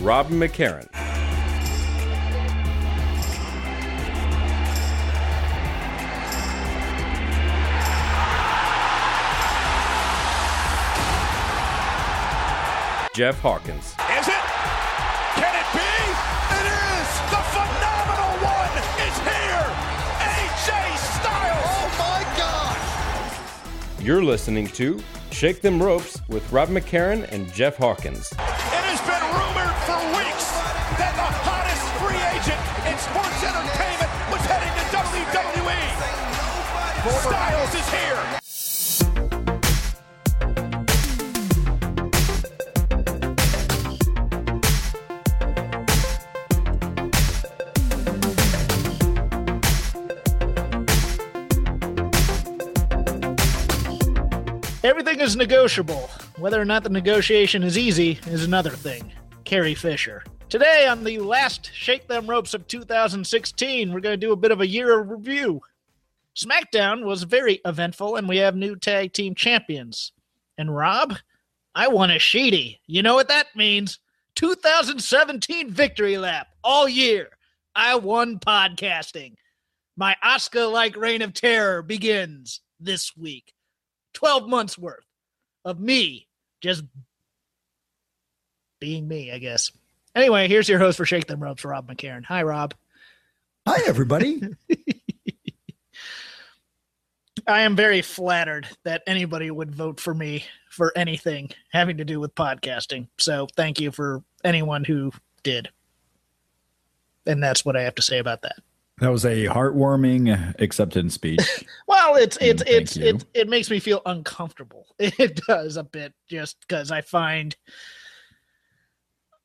Rob McCarron. Jeff Hawkins. Is it? Can it be? It is! The phenomenal one is here! AJ Styles! Oh my God! You're listening to Shake Them Ropes with Rob McCarron and Jeff Hawkins. Styles is here. Everything is negotiable. Whether or not the negotiation is easy is another thing. Carrie Fisher. Today, on the last Shake Them Ropes of 2016, we're going to do a bit of a year of review. SmackDown was very eventful, and we have new tag team champions. And Rob, I won a sheety. You know what that means? 2017 victory lap all year. I won podcasting. My Oscar like reign of terror begins this week. 12 months worth of me just being me, I guess. Anyway, here's your host for Shake Them Ropes, Rob McCarron. Hi, Rob. Hi, everybody. I am very flattered that anybody would vote for me for anything having to do with podcasting. So thank you for anyone who did. And that's what I have to say about that. that was a heartwarming acceptance speech. Well, it's it's it's it it makes me feel uncomfortable. It does a bit just because I find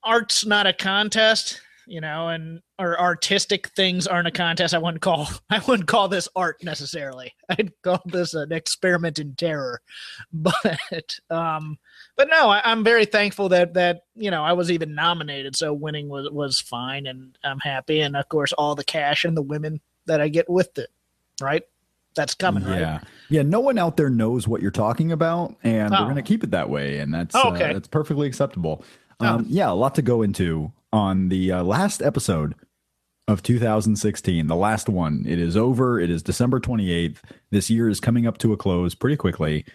art's not a contest, you know, and or artistic things aren't a contest. I wouldn't call I wouldn't call this art necessarily. I'd call this an experiment in terror. But um, but no, I, I'm very thankful that that you know I was even nominated. So winning was was fine, and I'm happy. And of course, all the cash and the women that I get with it, right? That's coming, right? yeah, yeah. No one out there knows what you're talking about, and Oh. we're going to keep it that way, and that's Oh, uh, okay. that's perfectly acceptable. Oh. Um, Yeah, a lot to go into on the uh, last episode of 2016, the last one. It is over. It is December 28th. This year is coming up to a close pretty quickly.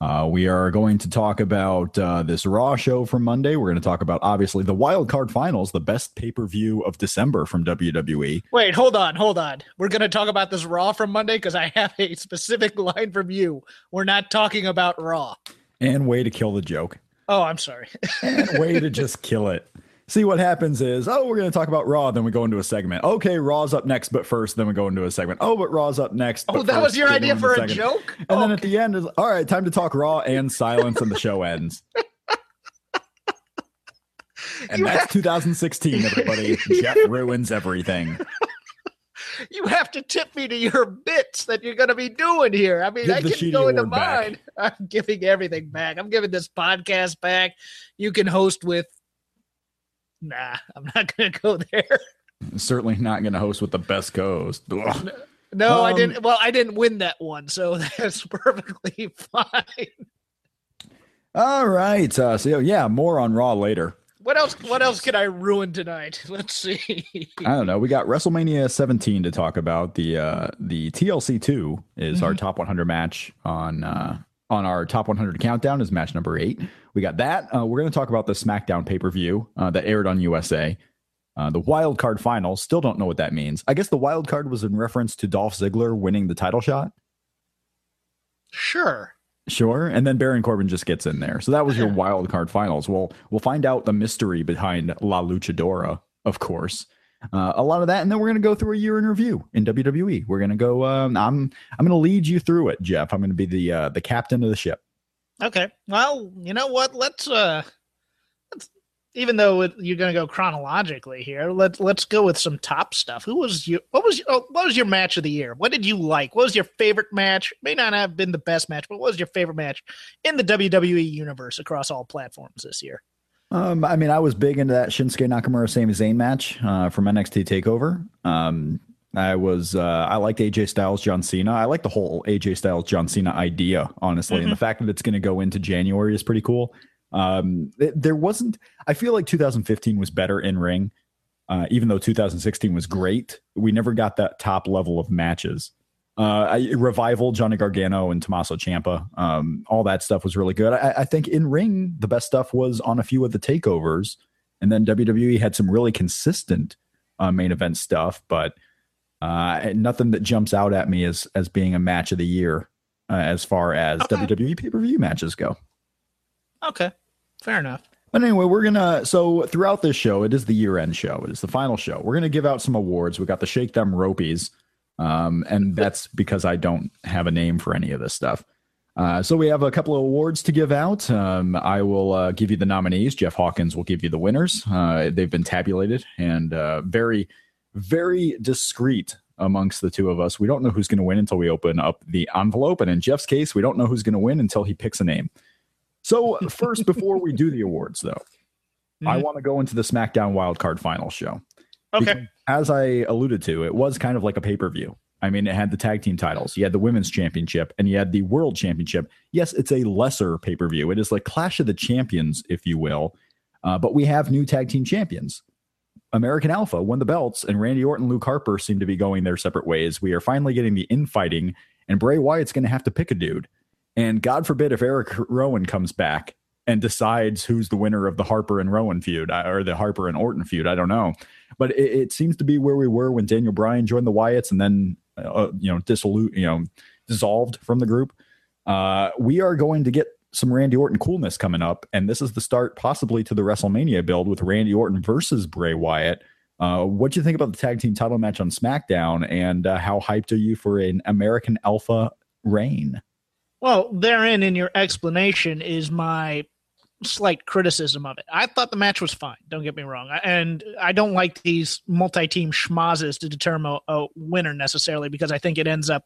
Uh, we are going to talk about uh, this Raw show from Monday. We're going to talk about obviously the wild card finals, the best pay per view of December from. WWE. Wait, hold on, hold on. We're going to talk about this Raw from Monday because I have a specific line from you. We're not talking about Raw. and way to kill the joke Oh, I'm sorry. way to just kill it. See what happens is oh we're going to talk about raw then we go into a segment. Okay raw's up next but first then we go into a segment. Oh but raw's up next oh, that was your idea for a segment. joke? and then Oh, at the end is all right time to talk raw and silence and the show ends. And You that's have- 2016 everybody. Jeff ruins everything you have to tip me to your bits that you're going to be doing here. I mean, Give I can go into Award back. mine. I'm giving everything back. I'm giving this podcast back. You can host with. Nah, I'm not going to go there. certainly not going to host with the best Ugh. No, I Um, didn't. Well, I didn't win that one, so that's perfectly fine. all right uh, so yeah more on raw later What else? What else can I ruin tonight? Let's see. I don't know. We got WrestleMania 17 to talk about. The uh the TLC 2 is our top 100 match on uh on our top 100 countdown is match number 8. We got that. Uh, we're going to talk about the SmackDown pay-per-view uh, that aired on USA. Uh, the wild card final, still don't know what that means. I guess the wild card was in reference to Dolph Ziggler winning the title shot. Sure. Sure. And then Baron Corbin just gets in there. So that was your wild card finals. Well, we'll find out the mystery behind La Luchadora, of course. Uh, a lot of that, and then we're going to go through a year in review in WWE. We're going to go. Um, I'm I'm going to lead you through it, Jeff. I'm going to be the uh, the captain of the ship. Okay. Well, you know what? Let's uh, let's even though it, you're going to go chronologically here, let's let's go with some top stuff. Who was you? What was oh, what was your match of the year? What did you like? What was your favorite match? May not have been the best match, but what was your favorite match in the WWE universe across all platforms this year? Um, I mean, I was big into that Shinsuke Nakamura Sami Zayn match uh, from NXT Takeover. Um, I was uh, I liked AJ Styles John Cena. I like the whole AJ Styles John Cena idea, honestly, mm-hmm. and the fact that it's going to go into January is pretty cool. Um, there wasn't. I feel like 2015 was better in ring, uh, even though 2016 was great. We never got that top level of matches. Uh, I, revival, Johnny Gargano and Tommaso Ciampa, um, all that stuff was really good. I, I think in ring, the best stuff was on a few of the takeovers, and then WWE had some really consistent uh, main event stuff, but uh, nothing that jumps out at me as as being a match of the year uh, as far as okay. WWE pay per view matches go. Okay, Fair enough. But anyway, we're gonna so throughout this show, it is the year end show. It is the final show. We're gonna give out some awards. We got the Shake Them Ropies, um, and that's because I don't have a name for any of this stuff. Uh, so we have a couple of awards to give out. Um, I will uh, give you the nominees. Jeff Hawkins will give you the winners. Uh, they've been tabulated and uh, very, very discreet amongst the two of us. We don't know who's going to win until we open up the envelope. And in Jeff's case, we don't know who's going to win until he picks a name. So first, before we do the awards, though, mm-hmm. I want to go into the SmackDown Wildcard Final show. Okay. Because as I alluded to, it was kind of like a pay per view. I mean, it had the tag team titles. You had the women's championship and you had the world championship. Yes, it's a lesser pay per view. It is like Clash of the Champions, if you will. Uh, but we have new tag team champions. American Alpha won the belts, and Randy Orton, Luke Harper seem to be going their separate ways. We are finally getting the infighting, and Bray Wyatt's going to have to pick a dude. And God forbid if Eric Rowan comes back and decides who's the winner of the Harper and Rowan feud or the Harper and Orton feud. I don't know, but it, it seems to be where we were when Daniel Bryan joined the Wyatts and then uh, you know dissolute, you know, dissolved from the group. Uh, we are going to get some Randy Orton coolness coming up, and this is the start possibly to the WrestleMania build with Randy Orton versus Bray Wyatt. Uh, what do you think about the tag team title match on SmackDown, and uh, how hyped are you for an American Alpha reign? Well, therein in your explanation is my slight criticism of it. I thought the match was fine. Don't get me wrong, and I don't like these multi-team schmazes to determine a, a, winner necessarily because I think it ends up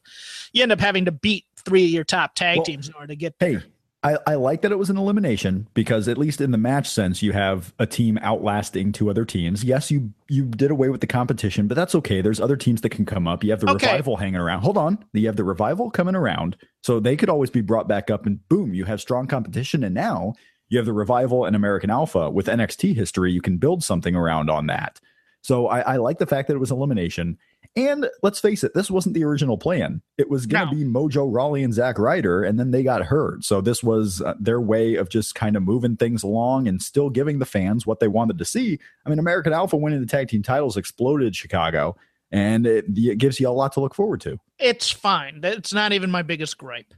you end up having to beat three of your top tag well, teams in order to get there. I, I like that it was an elimination because at least in the match sense, you have a team outlasting two other teams. Yes, you you did away with the competition, but that's okay. There's other teams that can come up. You have the okay. revival hanging around. Hold on, you have the revival coming around, so they could always be brought back up, and boom, you have strong competition. And now you have the revival and American Alpha with NXT history. You can build something around on that. So I, I like the fact that it was elimination. And let's face it, this wasn't the original plan. It was going to no. be Mojo Rawley and Zack Ryder, and then they got hurt. So this was uh, their way of just kind of moving things along and still giving the fans what they wanted to see. I mean, American Alpha winning the tag team titles exploded Chicago, and it, it gives you a lot to look forward to. It's fine. It's not even my biggest gripe.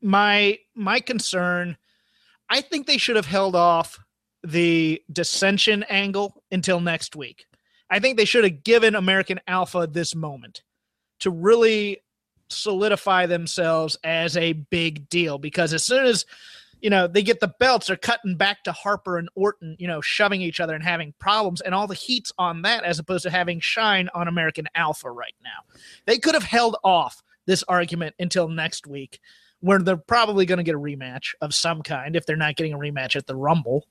My my concern, I think they should have held off the dissension angle until next week. I think they should have given American Alpha this moment to really solidify themselves as a big deal because as soon as you know they get the belts they're cutting back to harper and orton you know shoving each other and having problems and all the heat's on that as opposed to having shine on american alpha right now. They could have held off this argument until next week where they're probably going to get a rematch of some kind if they're not getting a rematch at the rumble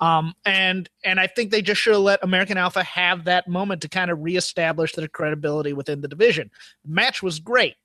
um, and and I think they just should have let American Alpha have that moment to kind of reestablish their credibility within the division. The match was great.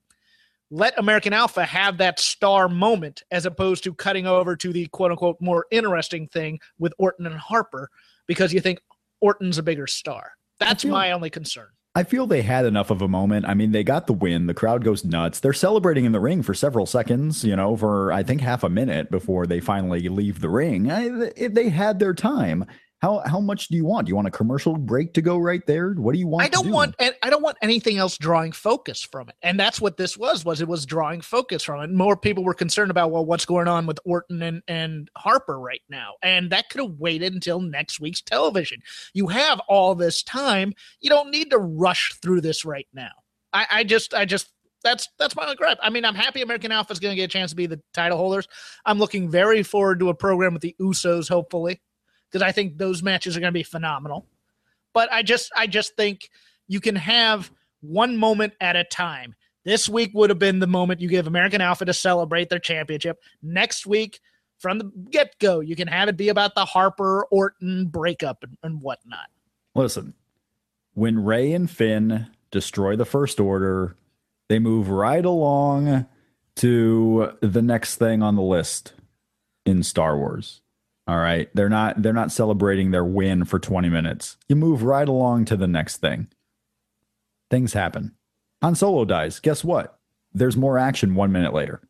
Let American Alpha have that star moment as opposed to cutting over to the quote unquote more interesting thing with Orton and Harper because you think Orton's a bigger star. That's feel, my only concern. I feel they had enough of a moment. I mean, they got the win. The crowd goes nuts. They're celebrating in the ring for several seconds, you know, for I think half a minute before they finally leave the ring. I, they had their time. How how much do you want? Do you want a commercial break to go right there? What do you want? I don't do? want I don't want anything else drawing focus from it. And that's what this was was it was drawing focus from it. More people were concerned about well what's going on with Orton and and Harper right now. And that could have waited until next week's television. You have all this time. You don't need to rush through this right now. I, I just I just that's that's my gripe. I mean, I'm happy American Alpha is going to get a chance to be the title holders. I'm looking very forward to a program with the Usos, hopefully because I think those matches are going to be phenomenal. But I just I just think you can have one moment at a time. This week would have been the moment you give American Alpha to celebrate their championship. Next week, from the get go, you can have it be about the Harper Orton breakup and, and whatnot. Listen, when Rey and Finn destroy the First Order, they move right along to the next thing on the list in Star Wars. All right. They're not they're not celebrating their win for 20 minutes. You move right along to the next thing. Things happen. Han Solo dies. Guess what? There's more action 1 minute later.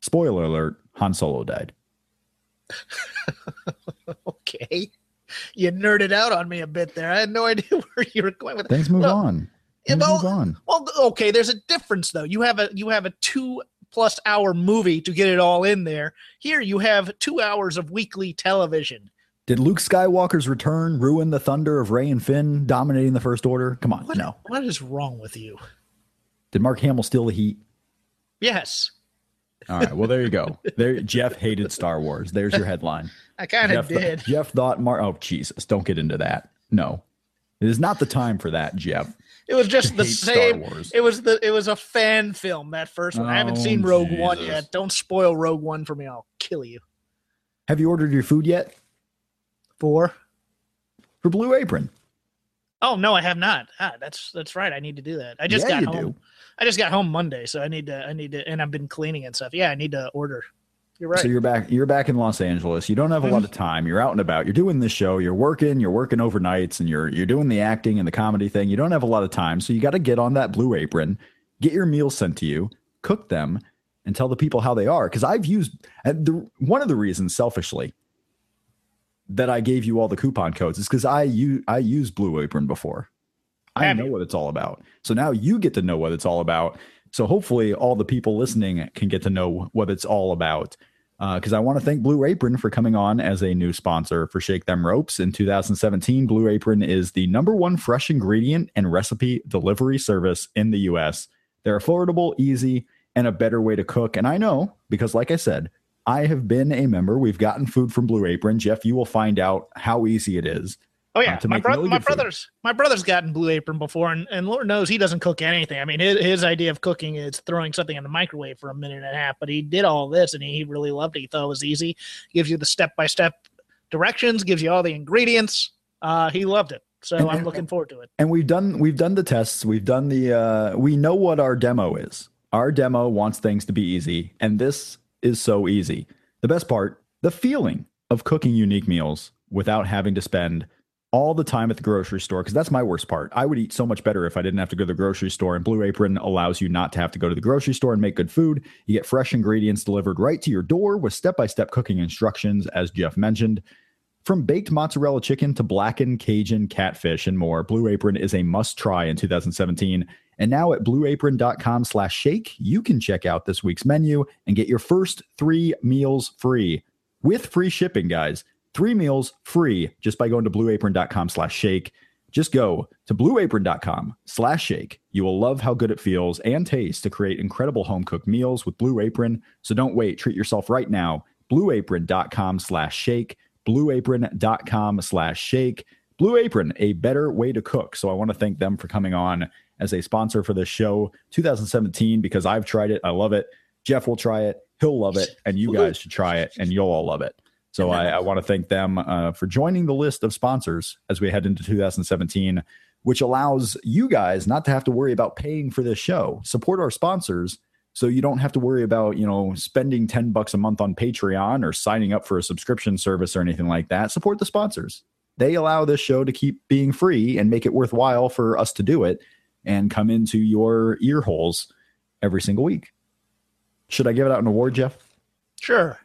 Spoiler alert, Han Solo died. okay. You nerded out on me a bit there. I had no idea where you were going with Things move on. Things well, move on. Well, okay, there's a difference though. You have a you have a 2 plus hour movie to get it all in there. Here you have two hours of weekly television. Did Luke Skywalker's return ruin the thunder of Rey and Finn dominating the First Order? Come on, what, no. What is wrong with you? Did Mark Hamill steal the heat? Yes. All right. Well, there you go. There, Jeff hated Star Wars. There's your headline. I kind of did. Th- Jeff thought Mark. Oh Jesus! Don't get into that. No, it is not the time for that, Jeff. It was just the same. It was the it was a fan film that first one. Oh, I haven't seen oh, Rogue Jesus. One yet. Don't spoil Rogue One for me. I'll kill you. Have you ordered your food yet? For for Blue Apron. Oh no, I have not. Ah, that's that's right. I need to do that. I just yeah, got home. Do. I just got home Monday, so I need to I need to and I've been cleaning and stuff. Yeah, I need to order. You're right. So you're back. You're back in Los Angeles. You don't have a lot of mm-hmm. time. You're out and about. You're doing this show. You're working. You're working overnights, and you're you're doing the acting and the comedy thing. You don't have a lot of time, so you got to get on that Blue Apron, get your meals sent to you, cook them, and tell the people how they are. Because I've used the, one of the reasons, selfishly, that I gave you all the coupon codes is because I use I used Blue Apron before. I know what it's all about. So now you get to know what it's all about. So hopefully, all the people listening can get to know what it's all about. Because uh, I want to thank Blue Apron for coming on as a new sponsor for Shake Them Ropes. In 2017, Blue Apron is the number one fresh ingredient and recipe delivery service in the US. They're affordable, easy, and a better way to cook. And I know because, like I said, I have been a member. We've gotten food from Blue Apron. Jeff, you will find out how easy it is. Oh yeah, uh, my, bro- my brothers, my brother's gotten Blue Apron before, and, and Lord knows he doesn't cook anything. I mean, his, his idea of cooking is throwing something in the microwave for a minute and a half. But he did all this, and he, he really loved it. He thought it was easy. Gives you the step by step directions, gives you all the ingredients. Uh, he loved it, so and, I'm looking forward to it. And we've done we've done the tests. We've done the uh, we know what our demo is. Our demo wants things to be easy, and this is so easy. The best part, the feeling of cooking unique meals without having to spend all the time at the grocery store because that's my worst part. I would eat so much better if I didn't have to go to the grocery store. And Blue Apron allows you not to have to go to the grocery store and make good food. You get fresh ingredients delivered right to your door with step by step cooking instructions, as Jeff mentioned. From baked mozzarella chicken to blackened Cajun catfish and more, Blue Apron is a must try in 2017. And now at blueapron.com slash shake, you can check out this week's menu and get your first three meals free with free shipping, guys three meals free just by going to blueapron.com slash shake. Just go to blueapron.com slash shake. You will love how good it feels and tastes to create incredible home cooked meals with Blue Apron. So don't wait. Treat yourself right now. Blueapron.com slash shake. Blueapron.com slash shake. Blue Apron, a better way to cook. So I want to thank them for coming on as a sponsor for this show 2017 because I've tried it. I love it. Jeff will try it. He'll love it. And you guys should try it and you'll all love it. So I, I want to thank them uh, for joining the list of sponsors as we head into 2017, which allows you guys not to have to worry about paying for this show. Support our sponsors so you don't have to worry about you know spending 10 bucks a month on patreon or signing up for a subscription service or anything like that. Support the sponsors. They allow this show to keep being free and make it worthwhile for us to do it and come into your ear holes every single week. Should i give it out an award jeff? Sure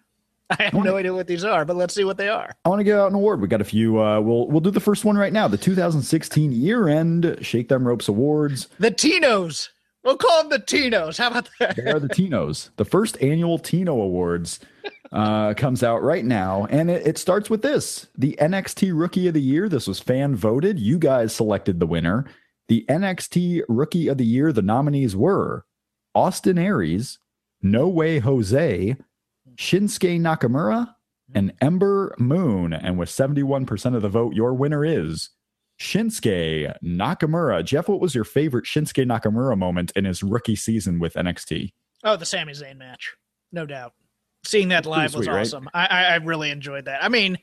I have no idea what these are, but let's see what they are. I want to give out an award. We got a few. Uh, we'll we'll do the first one right now. The 2016 year end Shake Them Ropes Awards. The Tinos. We'll call them the Tinos. How about that? They are the Tinos. The first annual Tino Awards uh, comes out right now, and it, it starts with this: the NXT Rookie of the Year. This was fan voted. You guys selected the winner. The NXT Rookie of the Year. The nominees were Austin Aries, No Way Jose. Shinsuke Nakamura, hmm. and Ember Moon. And with 71% of the vote, your winner is Shinsuke Nakamura. Jeff, what was your favorite Shinsuke Nakamura moment in his rookie season with NXT? Oh, the Sami Zayn match, no doubt. Seeing that live was sweet, right? awesome. I, I I really enjoyed that. I mean,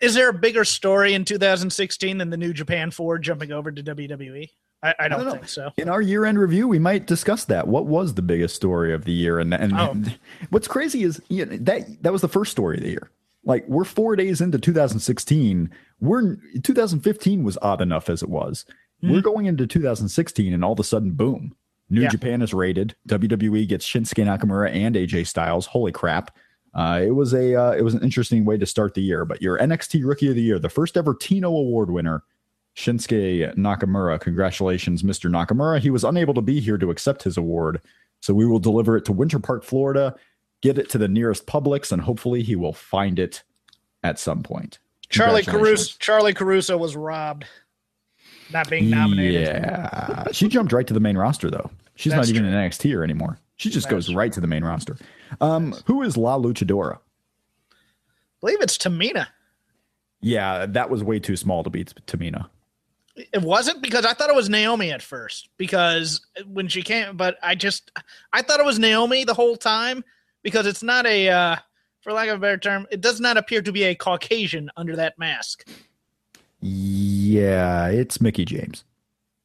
is there a bigger story in 2016 than the New Japan Four jumping over to WWE? I, I don't, know. think so. In our year-end review, we might discuss that. What was the biggest story of the year? And and Oh. what's crazy is you know, that that was the first story of the year. Like we're four days into 2016. We're 2015 was odd enough as it was. We're going into 2016, and all of a sudden, boom! New Yeah. Japan is raided. WWE gets Shinsuke Nakamura and AJ Styles. Holy crap! Uh, it was a uh, it was an interesting way to start the year. But your NXT Rookie of the Year, the first ever Tino Award winner, Shinsuke Nakamura. Congratulations, Mr. Nakamura. He was unable to be here to accept his award, so we will deliver it to Winter Park, Florida, get it to the nearest Publix, and hopefully he will find it at some point. Charlie Caruso. Charlie Caruso was robbed, not being nominated. Yeah, she jumped right to the main roster though. She's That's not even true. in NXT here anymore. She just That's goes right to the main roster. Um, who is La Luchadora? I believe it's Tamina. Yeah, that was way too small to beat Tamina. It wasn't because I thought it was Naomi at first because when she came, but I just I thought it was Naomi the whole time because it's not a, uh, for lack of a better term, it does not appear to be a Caucasian under that mask. Yeah, it's Mickie James.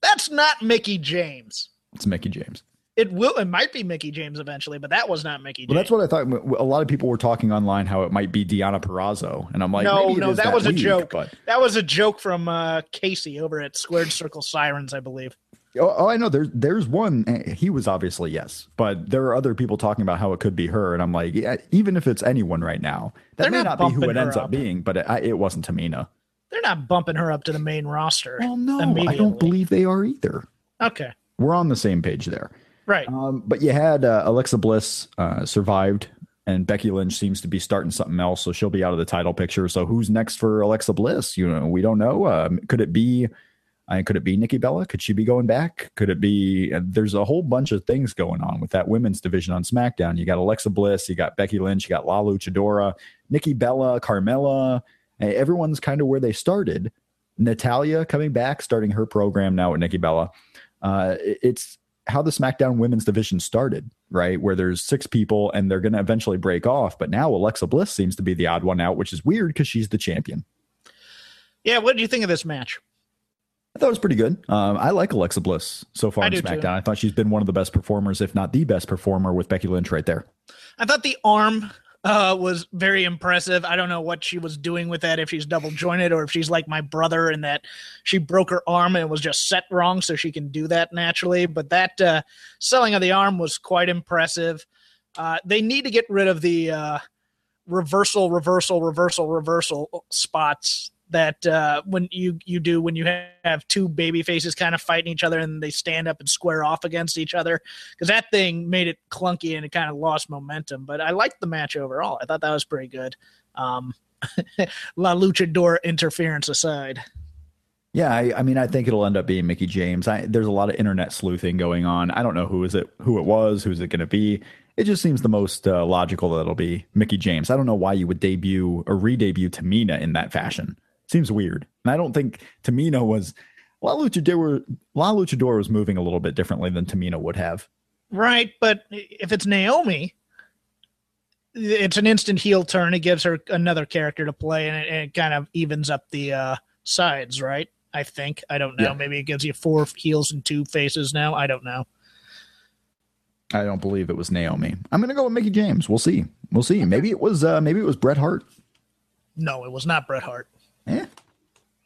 That's not Mickie James. It's Mickie James. It will. It might be Mickie James eventually, but that was not Mickie. James. Well, that's what I thought. A lot of people were talking online how it might be Deonna Purrazzo, and I'm like, no, no, is that, was a joke. But That was a joke from uh, Casey over at Squared Circle Sirens, I believe. oh, oh, I know there's there's one. eh, He was obviously yes, but there are other people talking about how it could be her, and I'm like, yeah, even if it's anyone right now, that They're may not not, be who it ends up up. being. But it, I, it wasn't Tamina. They're not bumping her up to the main roster. Well, no, I don't believe they are either. Okay, We're on the same page there. Right. Um, but you had uh, Alexa Bliss uh, survived, and Becky Lynch seems to be starting something else, so she'll be out of the title picture. So who's next for Alexa Bliss? You know, we don't know. Um, could it be? I could it be Nikki Bella? Could she be going back? Could it be? uh, There's a whole bunch of things going on with that women's division on SmackDown. You got Alexa Bliss, you got Becky Lynch, you got La Luchadora, Nikki Bella, Carmella. eh, Everyone's kind of where they started. Natalya coming back, starting her program now with Nikki Bella. Uh, it- it's how the SmackDown women's division started, right? Where there's six people and they're going to eventually break off. But now Alexa Bliss seems to be the odd one out, which is weird because she's the champion. yeah, what do you think of this match? I thought it was pretty good. Um, I like Alexa Bliss so far in do too. SmackDown. I thought she's been one of the best performers, if not the best performer, with Becky Lynch right there. I thought the arm uh, was very impressive. I don't know what she was doing with that, if she's double jointed or if she's like my brother and that she broke her arm and it was just set wrong so she can do that naturally. But that uh, selling of the arm was quite impressive. Uh, they need to get rid of the uh, reversal, reversal, reversal, reversal spots that uh, when you you do when you have two baby faces kind of fighting each other and they stand up and square off against each other because that thing made it clunky and it kind of lost momentum. But I liked the match overall. I thought that was pretty good. Um, La Luchador interference aside. Yeah, I, I mean, I think it'll end up being Mickie James. I, there's a lot of internet sleuthing going on. I don't know who is it, who it was, who's it going to be. It just seems the most uh, logical that it'll be Mickie James. I don't know why you would debut or re-debut Tamina in that fashion. Seems weird, and I don't think Tamina was. La Luchador, La Luchador was moving a little bit differently than Tamina would have. Right, but if it's Naomi, it's an instant heel turn. It gives her another character to play, and it, and it kind of evens up the uh, sides, right? I think. I don't know. Yeah. Maybe it gives you four heels and two faces now. I don't know. I don't believe it was Naomi. I'm going to go with Mickie James. We'll see. We'll see. Maybe it was. Uh, maybe it was Bret Hart. No, it was not Bret Hart. Eh.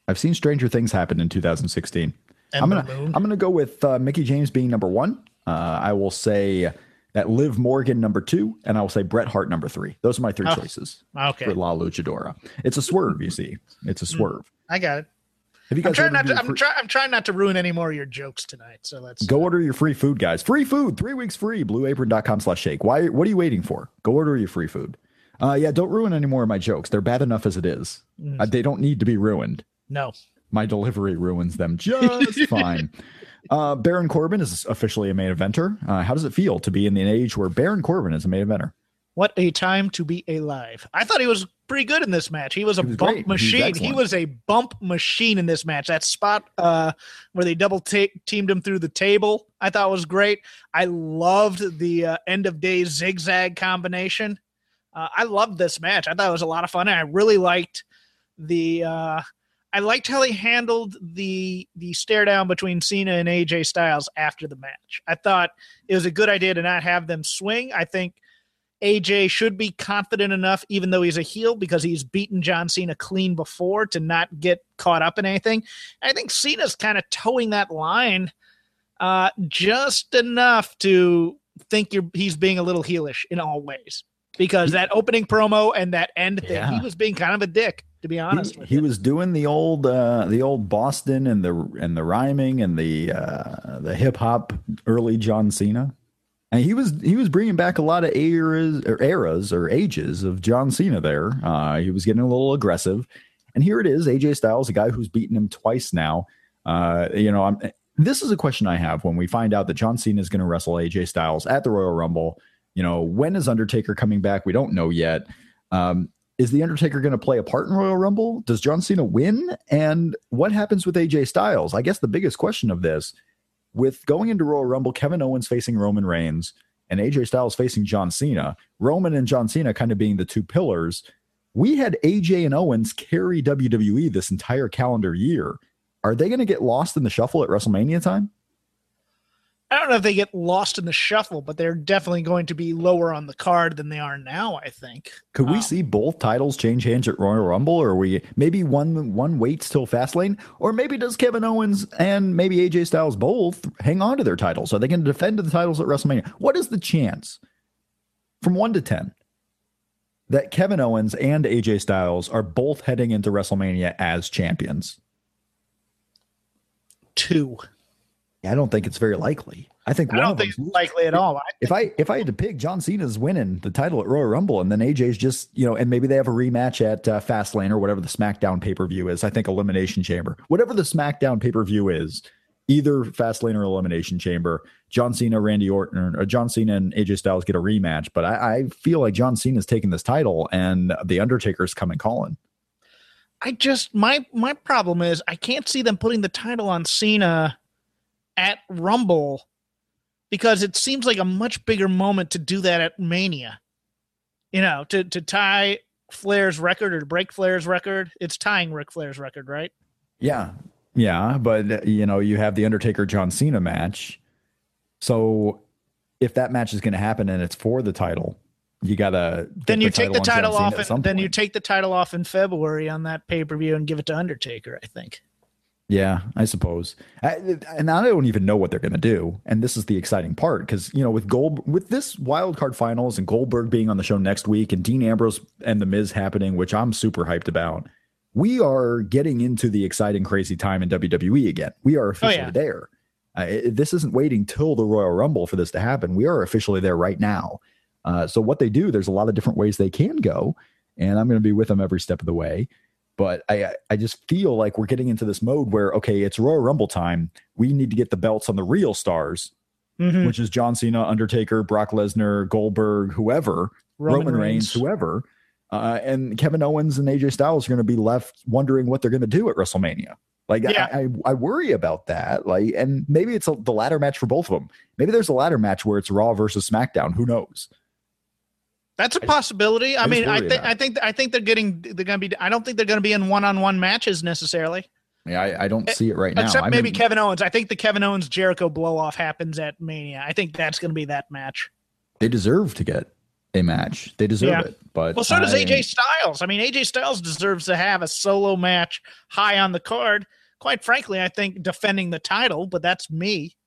I've seen stranger things happen in 2016. I'm gonna. I'm gonna go with uh, Mickie James being number one. Uh, I will say that Liv Morgan number two, and I will say Bret Hart number three. Those are my three Oh, choices Okay, for La Luchadora. It's a swerve, you see. It's a swerve. I got it. Have you I'm guys trying not to. I'm free- trying. I'm trying not to ruin any more of your jokes tonight. So let's Go order your free food, guys. Free food, three weeks free. Blueapron.com slash shake. Why? What are you waiting for? Go order your free food. Uh, yeah, don't ruin any more of my jokes. They're bad enough as it is. Mm. Uh, they don't need to be ruined. no. My delivery ruins them just fine. Uh, Baron Corbin is officially a main eventer. Uh, how does it feel to be in an age where Baron Corbin is a main eventer? What a time to be alive. I thought he was pretty good in this match. He was a He was bump great. Machine. He was a bump machine in this match. That spot uh, where they double ta- teamed him through the table, I thought was great. I loved the uh, end of days zigzag combination. Uh, I loved this match. I thought it was a lot of fun. And I really liked the. Uh, I liked how they handled the the stare down between Cena and AJ Styles after the match. I thought it was a good idea to not have them swing. I think AJ should be confident enough, even though he's a heel, because he's beaten John Cena clean before to not get caught up in anything. I think Cena's kind of towing that line uh, just enough to think you're, he's being a little heelish in all ways. Because that opening promo and that end thing, Yeah. he was being kind of a dick, to be honest. he, he was doing the old uh the old boston and the and the rhyming and the uh the hip hop early john cena. And he was he was bringing back a lot of eras or eras or ages of john cena there. Uh he was getting a little aggressive. And here it is aj styles a guy who's beaten him twice now. Uh you know i'm this is a question i have when we find out that john cena is going to wrestle aj styles at the royal rumble you know when is undertaker coming back we don't know yet um is the Undertaker going to play a part in Royal Rumble? Does John Cena win? And what happens with AJ Styles? I guess the biggest question of this, with going into Royal Rumble, Kevin Owens facing Roman Reigns and AJ Styles facing John Cena, Roman and John Cena kind of being the two pillars. We had AJ and Owens carry WWE this entire calendar year. Are they going to get lost in the shuffle at WrestleMania time? I don't know if they get lost in the shuffle, but they're definitely going to be lower on the card than they are now. I think. Could we Um, see both titles change hands at Royal Rumble, or we maybe one one waits till Fastlane, or maybe does Kevin Owens and maybe AJ Styles both hang on to their titles? Are they going to defend the titles at WrestleMania? What is the chance, from one to ten, that Kevin Owens and AJ Styles are both heading into WrestleMania as champions? Two. I don't think it's very likely. I think I one don't of think them. it's likely at all. I If I if I had to pick, John Cena's winning the title at Royal Rumble, and then AJ's just you know, and maybe they have a rematch at uh, Fastlane or whatever the SmackDown pay per view is. I think Elimination Chamber, whatever the SmackDown pay per view is, either Fastlane or Elimination Chamber. John Cena, Randy Orton, or John Cena and AJ Styles get a rematch. But I, I feel like John Cena's taking this title, and the Undertaker's coming calling. I just my my problem is I can't see them putting the title on Cena at Rumble because it seems like a much bigger moment to do that at Mania. You know, to to tie Flair's record or to break Flair's record. It's tying Ric Flair's record, right? Yeah. Yeah. But, you know, you have the Undertaker John Cena match. So if that match is going to happen and it's for the title, you got to. Then you take the title off and then you take the title off in February on that pay-per-view and give it to Undertaker, I think. Yeah, I suppose. I, and I don't even know what they're going to do. And this is the exciting part because you know with Gold with this wild card finals and Goldberg being on the show next week and Dean Ambrose and the Miz happening, which I'm super hyped about. We are getting into the exciting, crazy time in WWE again. We are officially yeah. there. Uh, it- this isn't waiting till the Royal Rumble for this to happen. We are officially there right now. Uh, so what they do, there's a lot of different ways they can go, and I'm going to be with them every step of the way. But I I just feel like we're getting into this mode where okay, it's Royal Rumble time. We need to get the belts on the real stars, Mhm. which is John Cena, Undertaker, Brock Lesnar, Goldberg, whoever, Roman Roman, Reigns, Reigns. whoever. Uh, and Kevin Owens and AJ Styles are going to be left wondering what they're going to do at WrestleMania. Like Yeah. I, I, I worry about that. Like, and maybe it's a, the ladder match for both of them. Maybe there's a ladder match where it's Raw versus SmackDown. Who knows? That's a possibility. I, I mean, I think I think I think they're getting they're going to be. I don't think they're going to be in one-on-one matches necessarily. Yeah, I, I don't see it right now. Except I'm maybe in- Kevin Owens. I think the Kevin Owens Jericho blow off happens at Mania. I think that's going to be that match. they deserve to get a match. They deserve Yeah. it. But Well, so does I- AJ Styles. I mean, AJ Styles deserves to have a solo match high on the card. Quite frankly, I think defending the title, but that's me.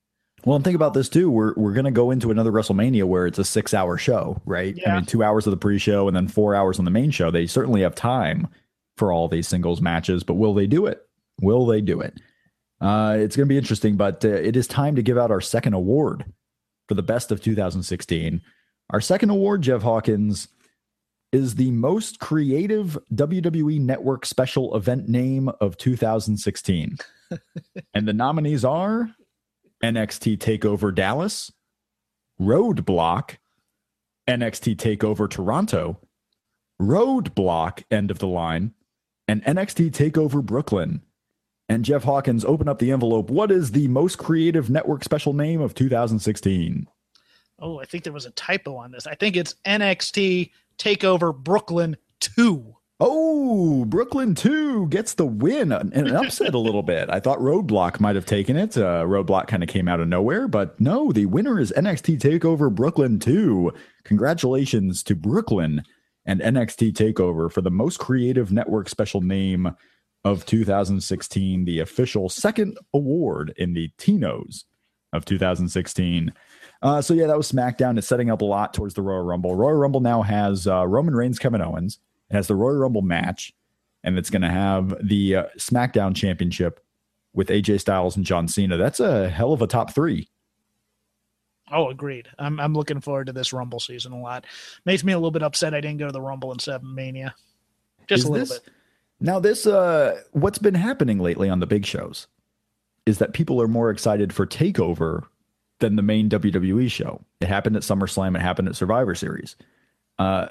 Well, and think about this too. We're we're gonna go into another WrestleMania where it's a six hour show, right? Yeah. I mean, two hours of the pre-show and then four hours on the main show. They certainly have time for all these singles matches, but will they do it? Will they do it? Uh, it's gonna be interesting, but uh, it is time to give out our second award for the best of 2016. Our second award, Jeff Hawkins, is the most creative WWE Network special event name of 2016. and the nominees are NXT Takeover Dallas, Roadblock, NXT Takeover Toronto, Roadblock End of the Line, and NXT Takeover Brooklyn. And Jeff Hawkins, open up the envelope. What is the most creative network special name of 2016? Oh, I think there was a typo on this. I think it's NXT Takeover Brooklyn 2. Oh, Brooklyn 2 gets the win and an upset a little bit. I thought Roadblock might have taken it. Uh, Roadblock kind of came out of nowhere, but no, the winner is NXT Takeover Brooklyn 2. Congratulations to Brooklyn and NXT Takeover for the most creative network special name of 2016, the official second award in the Tinos of 2016. Uh, so yeah, that was SmackDown. It's setting up a lot towards the Royal Rumble. Royal Rumble now has uh, Roman Reigns, Kevin Owens. It has the Royal Rumble match, and it's going to have the uh, SmackDown Championship with AJ Styles and John Cena. That's a hell of a top three. Oh, agreed. I'm I'm looking forward to this Rumble season a lot. Makes me a little bit upset I didn't go to the Rumble in Seven Mania. Just Is a little this- bit. Now, this uh, what's been happening lately on the big shows is that people are more excited for Takeover than the main WWE show. It happened at SummerSlam. It happened at Survivor Series. Uh,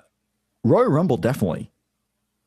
Royal Rumble definitely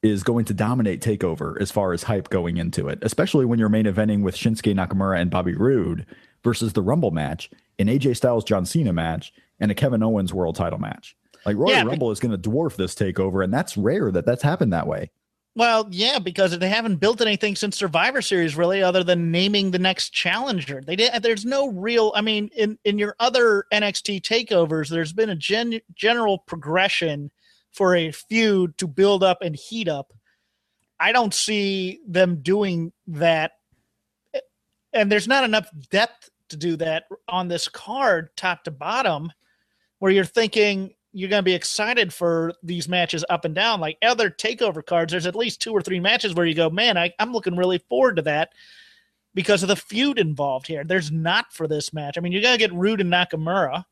is going to dominate Takeover as far as hype going into it, especially when you're main eventing with Shinsuke Nakamura and Bobby Roode versus the Rumble match, an AJ Styles John Cena match, and a Kevin Owens World Title match. Like Royal Yeah, but- Rumble is going to dwarf this Takeover, and that's rare that that's happened that way. Well, yeah, because they haven't built anything since Survivor Series, really, other than naming the next challenger. They did. There's no real. I mean, in in your other NXT takeovers, there's been a gen, general progression for a feud to build up and heat up. I don't see them doing that, and there's not enough depth to do that on this card, top to bottom, where you're thinking you're going to be excited for these matches up and down. Like other takeover cards, there's at least two or three matches where you go, man, I, I'm looking really forward to that because of the feud involved here. There's not for this match. I mean, you're going to get Roode and Nakamura,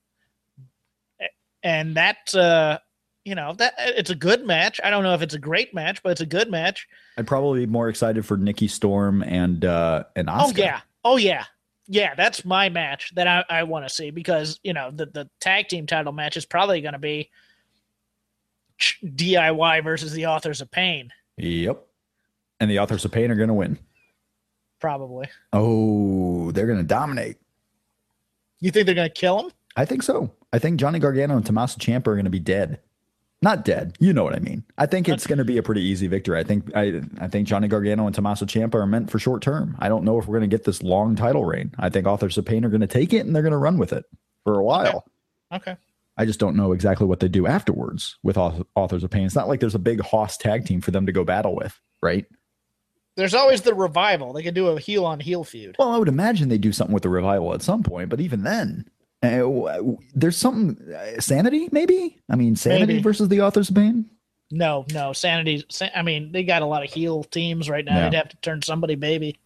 and that, uh, you know that it's a good match. I don't know if it's a great match, but it's a good match. I'd probably be more excited for Nikki Storm and uh and Asuka. Oh yeah, oh yeah, yeah. That's my match that I, I want to see because you know the the tag team title match is probably going to be DIY versus the Authors of Pain, Yep. And the authors of pain are going to win. probably. Oh, they're going to dominate. You think they're going to kill him? I think so. I think Johnny Gargano and Tommaso Ciampa are going to be dead. Not dead. You know what I mean. I think it's going to be a pretty easy victory. I think I I think Johnny Gargano and Tommaso Ciampa are meant for short term. I don't know if we're going to get this long title reign. I think Authors of Pain are going to take it and they're going to run with it for a while. Okay. I just don't know exactly what they do afterwards with Authors of Pain. It's not like there's a big Hoss tag team for them to go battle with, right? There's always the revival. They could do a heel on heel feud. Well, I would imagine they do something with the revival at some point, but even then, uh, there's something uh, sanity, maybe. I mean, sanity Maybe. versus the authors of pain. No, no, Sanity. Sa- I mean, they got a lot of heel teams right now. Yeah. They'd have to turn somebody baby.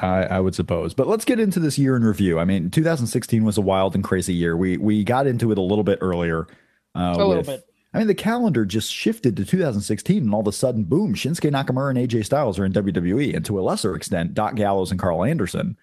I, I would suppose, but let's get into this year in review. I mean, 2016 was a wild and crazy year. We we got into it a little bit earlier. Uh, A little bit. I mean, the calendar just shifted to 2016, and all of a sudden, boom! Shinsuke Nakamura and AJ Styles are in WWE, and to a lesser extent, Doc Gallows and Karl Anderson.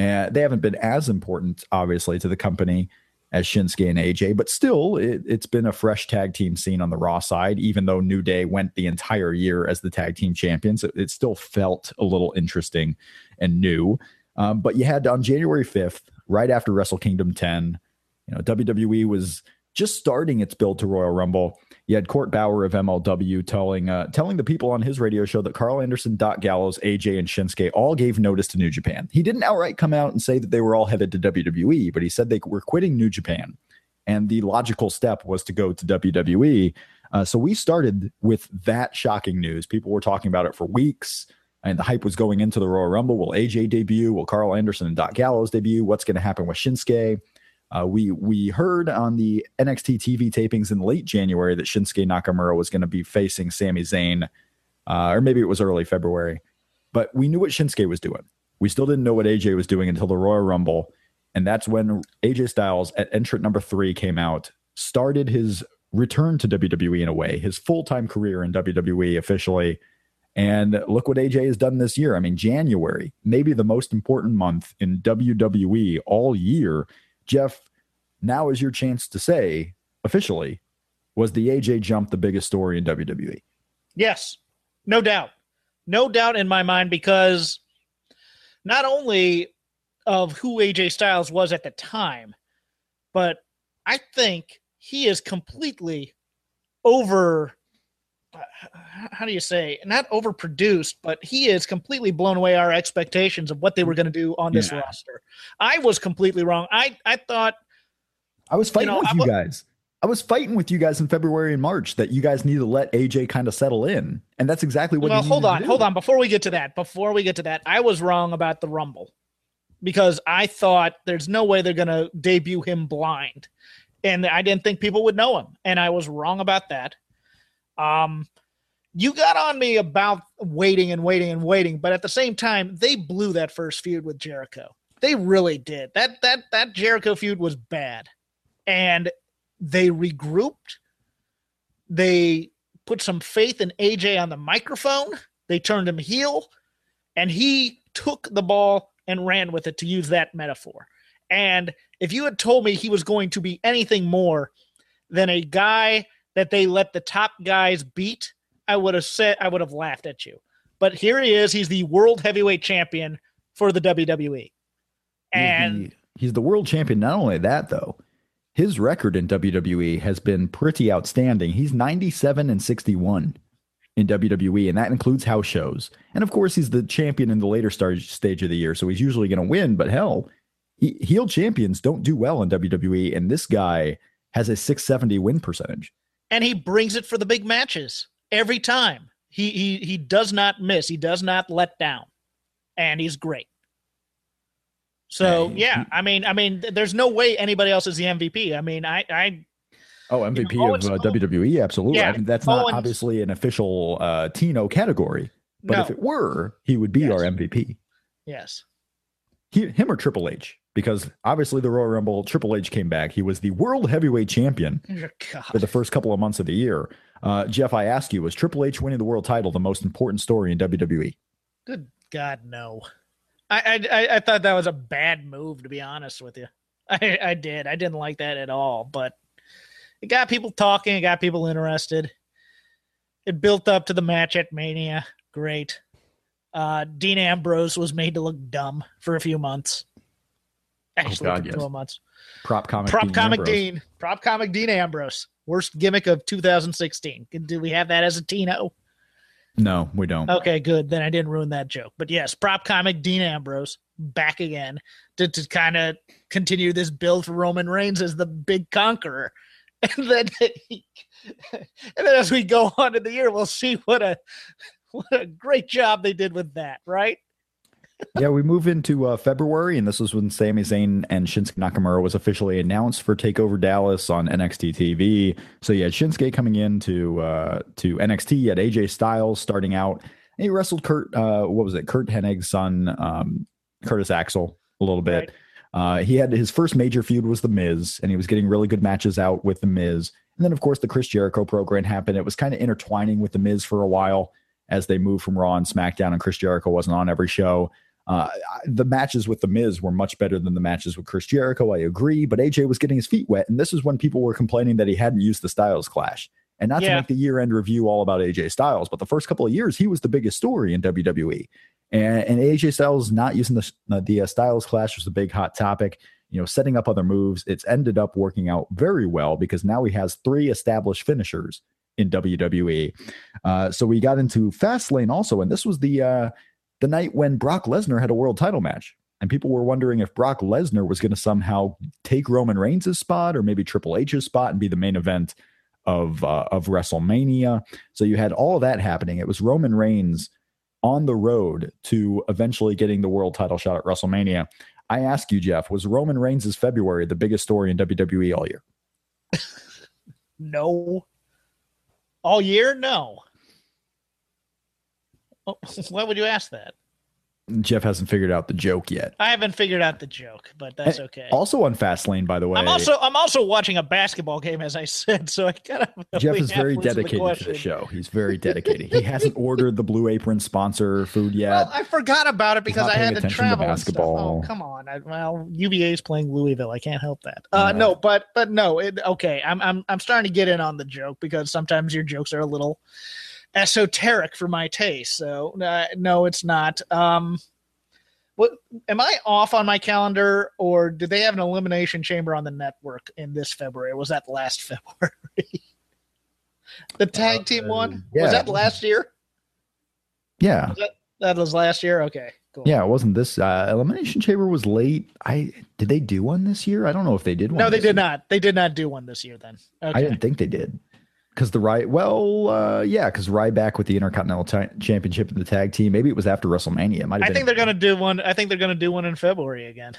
And they haven't been as important, obviously, to the company as Shinsuke and AJ, but still, it, it's been a fresh tag team scene on the Raw side. Even though New Day went the entire year as the tag team champions, it, it still felt a little interesting and new. Um, but you had on January 5th, right after Wrestle Kingdom 10, you know, WWE was just starting its build to Royal Rumble. You had Court Bauer of MLW telling uh, telling the people on his radio show that Karl Anderson, Doc Gallows, AJ, and Shinsuke all gave notice to New Japan. He didn't outright come out and say that they were all headed to WWE, but he said they were quitting New Japan, and the logical step was to go to WWE. Uh, so we started with that shocking news. People were talking about it for weeks. And the hype was going into the Royal Rumble. Will AJ debut? Will Karl Anderson and Doc Gallows debut? What's going to happen with Shinsuke? Uh, we we heard on the NXT TV tapings in late January that Shinsuke Nakamura was going to be facing Sami Zayn, uh, or maybe it was early February. But we knew what Shinsuke was doing. We still didn't know what AJ was doing until the Royal Rumble, and that's when AJ Styles at entrant number three came out, started his return to WWE in a way, his full time career in WWE officially. And look what AJ has done this year. I mean, January, maybe the most important month in WWE all year. Jeff, now is your chance to say officially, was the AJ jump the biggest story in WWE? Yes, no doubt. No doubt in my mind because not only of who AJ Styles was at the time, but I think he is completely over how do you say not overproduced but he is completely blown away our expectations of what they were going to do on this Yeah. roster i was completely wrong i i thought I was fighting know, with I you guys. I was fighting with you guys in February and March that you guys need to let AJ kind of settle in, and that's exactly what. well you hold on hold on before we get to that before we get to that i was wrong about the rumble because i thought there's no way they're going to debut him blind and i didn't think people would know him and i was wrong about that um you got on me about waiting and waiting and waiting but at the same time they blew that first feud with jericho. They really did. That that that jericho feud was bad. And they regrouped. They put some faith in AJ on the microphone. They turned him heel, and he took the ball and ran with it, to use that metaphor. And if you had told me he was going to be anything more than a guy that they let the top guys beat, I would have said I would have laughed at you. But here he is. He's the world heavyweight champion for the WWE. He's And the, he's the world champion. Not only that, though, his record in WWE has been pretty outstanding. He's 97 and 61 in WWE, and that includes house shows. And of course, he's the champion in the later stage stage of the year, so he's usually going to win. But hell, he, heel champions don't do well in WWE, and this guy has a 670 win percentage. And he brings it for the big matches every time. He he he does not miss. He does not let down, and he's great. So Yeah, I mean, I mean, there's no way anybody else is the MVP. I mean, I I Oh, MVP know, of uh, WWE, absolutely. Yeah, I mean, that's not Owens- obviously an official uh, Tino category, but no if it were, he would be Yes. our MVP. yes he, him or Triple H, because obviously the Royal Rumble, Triple H came back. He was the world heavyweight champion for the first couple of months of the year. Uh, Jeff, I ask you, was Triple H winning the world title the most important story in? WWE? Good God, no. I, I I I thought that was a bad move, to be honest with you. I I did. I didn't like that at all. But it got people talking. It got people interested. It built up to the match at Mania. Great. Uh, Dean Ambrose was made to look dumb for a few months. Actually, oh, God, for yes. months. Prop comic. Prop Dean comic Ambrose. Dean. Prop comic Dean Ambrose. Worst gimmick of 2016. Do we have that as a Tino? No, we don't. Okay, good. Then I didn't ruin that joke. But yes, prop comic Dean Ambrose back again to, to kind of continue this build for Roman Reigns as the big conqueror. And then he, and then as we go on in the year, we'll see what a what a great job they did with that, right? Yeah, we move into uh, February, and this was when Sami Zayn and Shinsuke Nakamura was officially announced for Takeover Dallas on NXT TV. So you had Shinsuke coming in to uh, to NXT. You had AJ Styles starting out. And he wrestled Curt. Uh, what was it? Curt Hennig's son, um, Curtis Axel, a little bit. Right. Uh, he had his first major feud was the Miz, and he was getting really good matches out with the Miz. And then, of course, the Chris Jericho program happened. It was kind of intertwining with the Miz for a while as they moved from Raw and SmackDown, and Chris Jericho wasn't on every show. Uh, the matches with the Miz were much better than the matches with Chris Jericho. I agree, but AJ was getting his feet wet, and this is when people were complaining that he hadn't used the Styles Clash. And not to make the year-end review all about AJ Styles, but the first couple of years he was the biggest story in WWE, and, and AJ Styles not using the the uh, Styles Clash was a big hot topic. You know, setting up other moves. It's ended up working out very well because now he has three established finishers in WWE. Uh, so we got into Fastlane also, and this was the uh, the night when Brock Lesnar had a world title match. And people were wondering if Brock Lesnar was going to somehow take Roman Reigns' spot or maybe Triple H's spot and be the main event of uh, of WrestleMania. So you had all that happening. It was Roman Reigns on the road to eventually getting the world title shot at WrestleMania. I ask you, Jeff, was Roman Reigns' February the biggest story in WWE all year? No. All year? No. Oh, why would you ask that? Jeff hasn't figured out the joke yet. I haven't figured out the joke, but that's And okay. Also on Fastlane, by the way. I'm also I'm also watching a basketball game, as I said. So I kind of Jeff is very dedicated to the show. He's very dedicated. he hasn't ordered the Blue Apron sponsor food yet. Well, I forgot about it because I had to attention to travel. basketball. Oh, come on. I, well, UVA is playing Louisville. I can't help that. Uh, no, but but no. It, okay, I'm I'm I'm starting to get in on the joke because sometimes your jokes are a little esoteric for my taste. So uh, no, it's not. Um, what am I off on my calendar, or did they have an elimination chamber on the network in this February? Was that last February? the tag team one yeah. was that last year? yeah. That was last year. Okay, cool. Yeah, it wasn't this uh, Elimination Chamber was late. I did they do one this year? I don't know if they did one. No, they did year. not. They did not do one this year. Then okay. I didn't think they did. Because the right, well, uh, yeah, because Ryback with the Intercontinental Ti- Championship and the tag team. Maybe it was after WrestleMania. I think they're gonna do one. I think they're gonna do one in February again.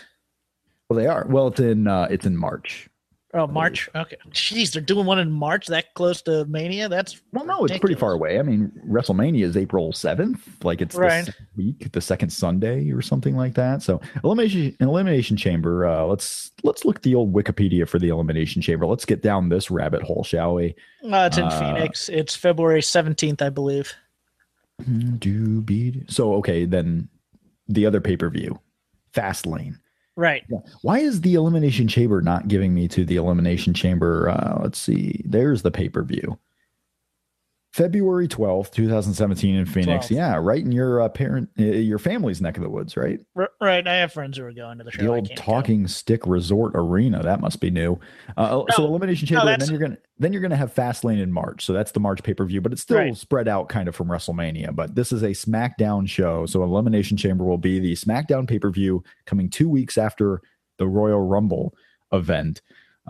Well, they are. Well, it's in uh, it's in March. Oh, March. Okay. Jeez, they're doing one in March. That close to Mania. That's Well, no, it's pretty far away. I mean, WrestleMania is April seventh. Like it's Right. the second week, the second Sunday or something like that. So elimination elimination chamber. Uh, let's let's look at the old Wikipedia for the elimination chamber. Let's get down this rabbit hole, shall we? Uh, it's in Uh, Phoenix. It's February seventeenth, I believe. Do be so. Okay, then the other pay per view, Fastlane. Right. Why is the Elimination Chamber not giving me to the Elimination Chamber? Uh, let's see. There's the pay per view. February 12th, 2017 in Phoenix. 12th. Yeah, right in your uh, parent, uh, your family's neck of the woods, right? R- right. I have friends who are going to the show. The old can't go. Talking Stick Resort Arena. That must be new. Uh, so No, Elimination no, Chamber, and then you're gonna then you're gonna have Fastlane in March. So that's the March pay per view, but it's still Right. spread out kind of from WrestleMania. But this is a SmackDown show, so Elimination Chamber will be the SmackDown pay per view coming two weeks after the Royal Rumble event.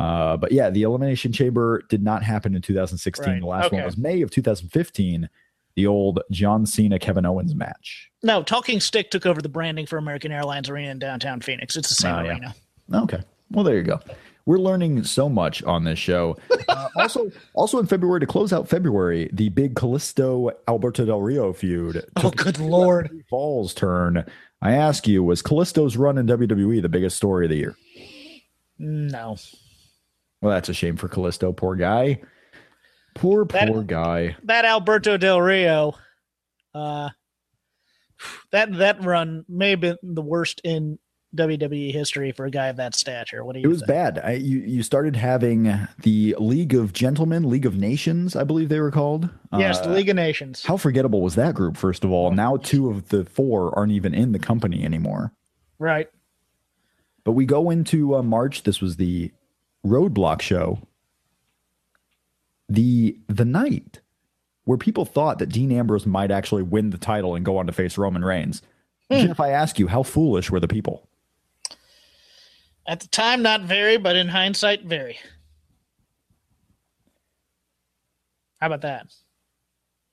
Uh, but yeah, the Elimination Chamber did not happen in 2016. Right. The last one was May of 2015. The old John Cena Kevin Owens match. No, Talking Stick took over the branding for American Airlines Arena in downtown Phoenix. It's the same yeah. arena. Okay. Well, there you go. We're learning so much on this show. Uh, also, also in February to close out February, the big Kalisto Alberto Del Rio feud Oh, good lord! Falls turn. I ask you, was Kalisto's run in WWE the biggest story of the year? No, Well, that's a shame for Kalisto. Poor guy. Poor, That- poor guy. that Alberto Del Rio, uh, that that run may have been the worst in WWE history for a guy of that stature. What do you? It was think? bad. I, you you started having the League of Gentlemen, League of Nations, I believe they were called. Yes, Uh, the League of Nations. How forgettable was that group? First of all, now two of the four aren't even in the company anymore. Right. But we go into uh, March. This was the Roadblock show. The the night where people thought that Dean Ambrose might actually win the title and go on to face Roman Reigns. Jeff, I ask you, how foolish were the people? At the time, not very, but in hindsight, very. How about that?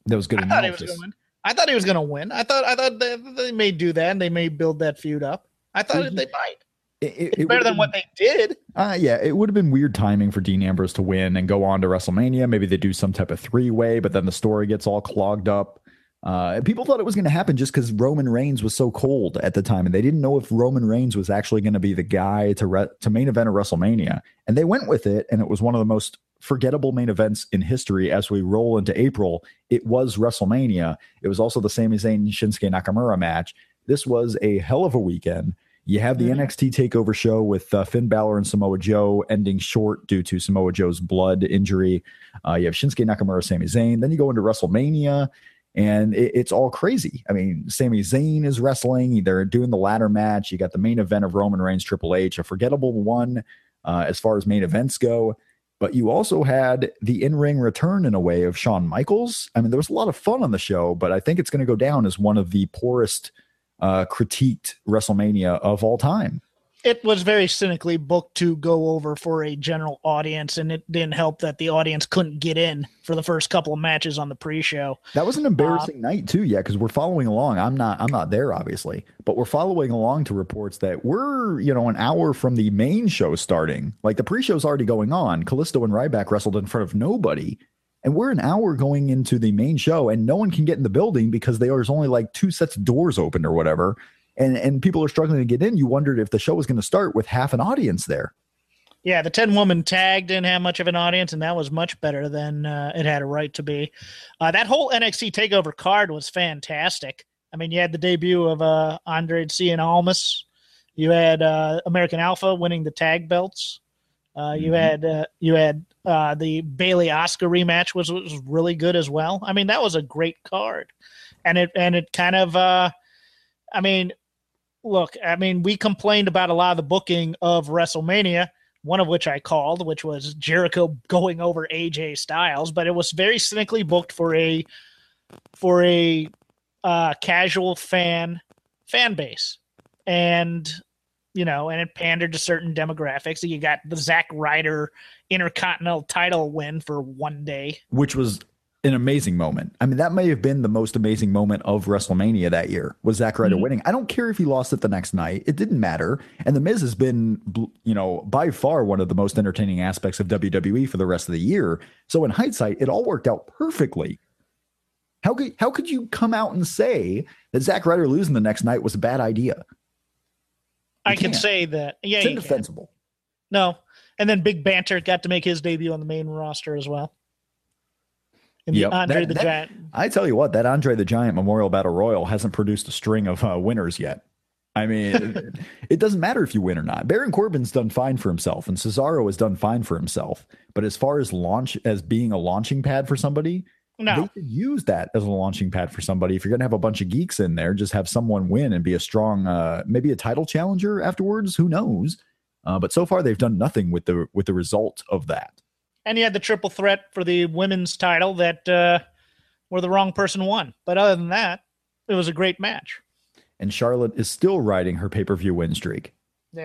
That was good I thought he was going to win. I thought he was going to win. I thought I thought they, they may do that and they may build that feud up. I thought Mhm. they might. It, it- It's it better than been- what they did. Uh, yeah, it would have been weird timing for Dean Ambrose to win and go on to WrestleMania. Maybe they do some type of three way, but then the story gets all clogged up. Uh, people thought it was going to happen just because Roman Reigns was so cold at the time, and they didn't know if Roman Reigns was actually going to be the guy to re- to main event of WrestleMania. And they went with it, and it was one of the most forgettable main events in history. As we roll into April, it was WrestleMania. It was also the Sami Zayn Shinsuke Nakamura match. This was a hell of a weekend. You have the Mhm. NXT Takeover show with uh, Finn Balor and Samoa Joe ending short due to Samoa Joe's blood injury. Uh, you have Shinsuke Nakamura, Sami Zayn. Then you go into WrestleMania, and it, it's all crazy. I mean, Sami Zayn is wrestling. They're doing the ladder match. You got the main event of Roman Reigns, Triple H, a forgettable one uh, as far as main events go. But you also had the in ring return in a way of Shawn Michaels. I mean, there was a lot of fun on the show, but I think it's going to go down as one of the poorest uh, critiqued WrestleMania of all time. It was very cynically booked to go over for a general audience, and it didn't help that the audience couldn't get in for the first couple of matches on the pre-show. That was an embarrassing night too, yeah, because we're following along. I'm not I'm not there obviously, but we're following along to reports that we're, you know, an hour from the main show starting. Like the pre-show's already going on. Kalisto and Ryback wrestled in front of nobody. And we're an hour going into the main show, and no one can get in the building because there's only like two sets of doors open or whatever. and and people are struggling to get in. You wondered if the show was going to start with half an audience there. Yeah, the 10 woman tag didn't have much of an audience, and that was much better than uh, it had a right to be. Uh, that whole NXT TakeOver card was fantastic. I mean, you had the debut of uh, Andre and Almas. You had uh, American Alpha winning the tag belts. Uh, you mm-hmm. had uh, you had uh, the Bayley Asuka rematch was was really good as well. I mean, that was a great card, and it and it kind of, uh, I mean, look, I mean, we complained about a lot of the booking of WrestleMania one of which I called, which was Jericho going over AJ Styles, but it was very cynically booked for a for a uh, casual fan fan base, and you know, and it pandered to certain demographics. You got the Zack Ryder Intercontinental title win for one day, which was an amazing moment. I mean, that may have been the most amazing moment of WrestleMania that year was Zack Ryder mm-hmm. winning. I don't care if he lost it the next night; it didn't matter. And the Miz has been, you know, by far one of the most entertaining aspects of WWE for the rest of the year. So in hindsight, it all worked out perfectly. How could how could you come out and say that Zack Ryder losing the next night was a bad idea? You I can say that. Yeah, it's indefensible. No, and then Big Banter got to make his debut on the main roster as well in yep. Andre that, the that, Giant. I tell you what, that Andre the Giant Memorial Battle Royal hasn't produced a string of uh, winners yet. I mean, it, it doesn't matter if you win or not. Baron Corbin's done fine for himself, and Cesaro has done fine for himself. But as far as launch as being a launching pad for somebody, no. they could use that as a launching pad for somebody. If you're going to have a bunch of geeks in there, just have someone win and be a strong, uh, maybe a title challenger afterwards. Who knows? Uh, but so far, they've done nothing with the with the result of that and you had the triple threat for the women's title that uh, where the wrong person won. But other than that, it was a great match. And Charlotte is still riding her pay per view win streak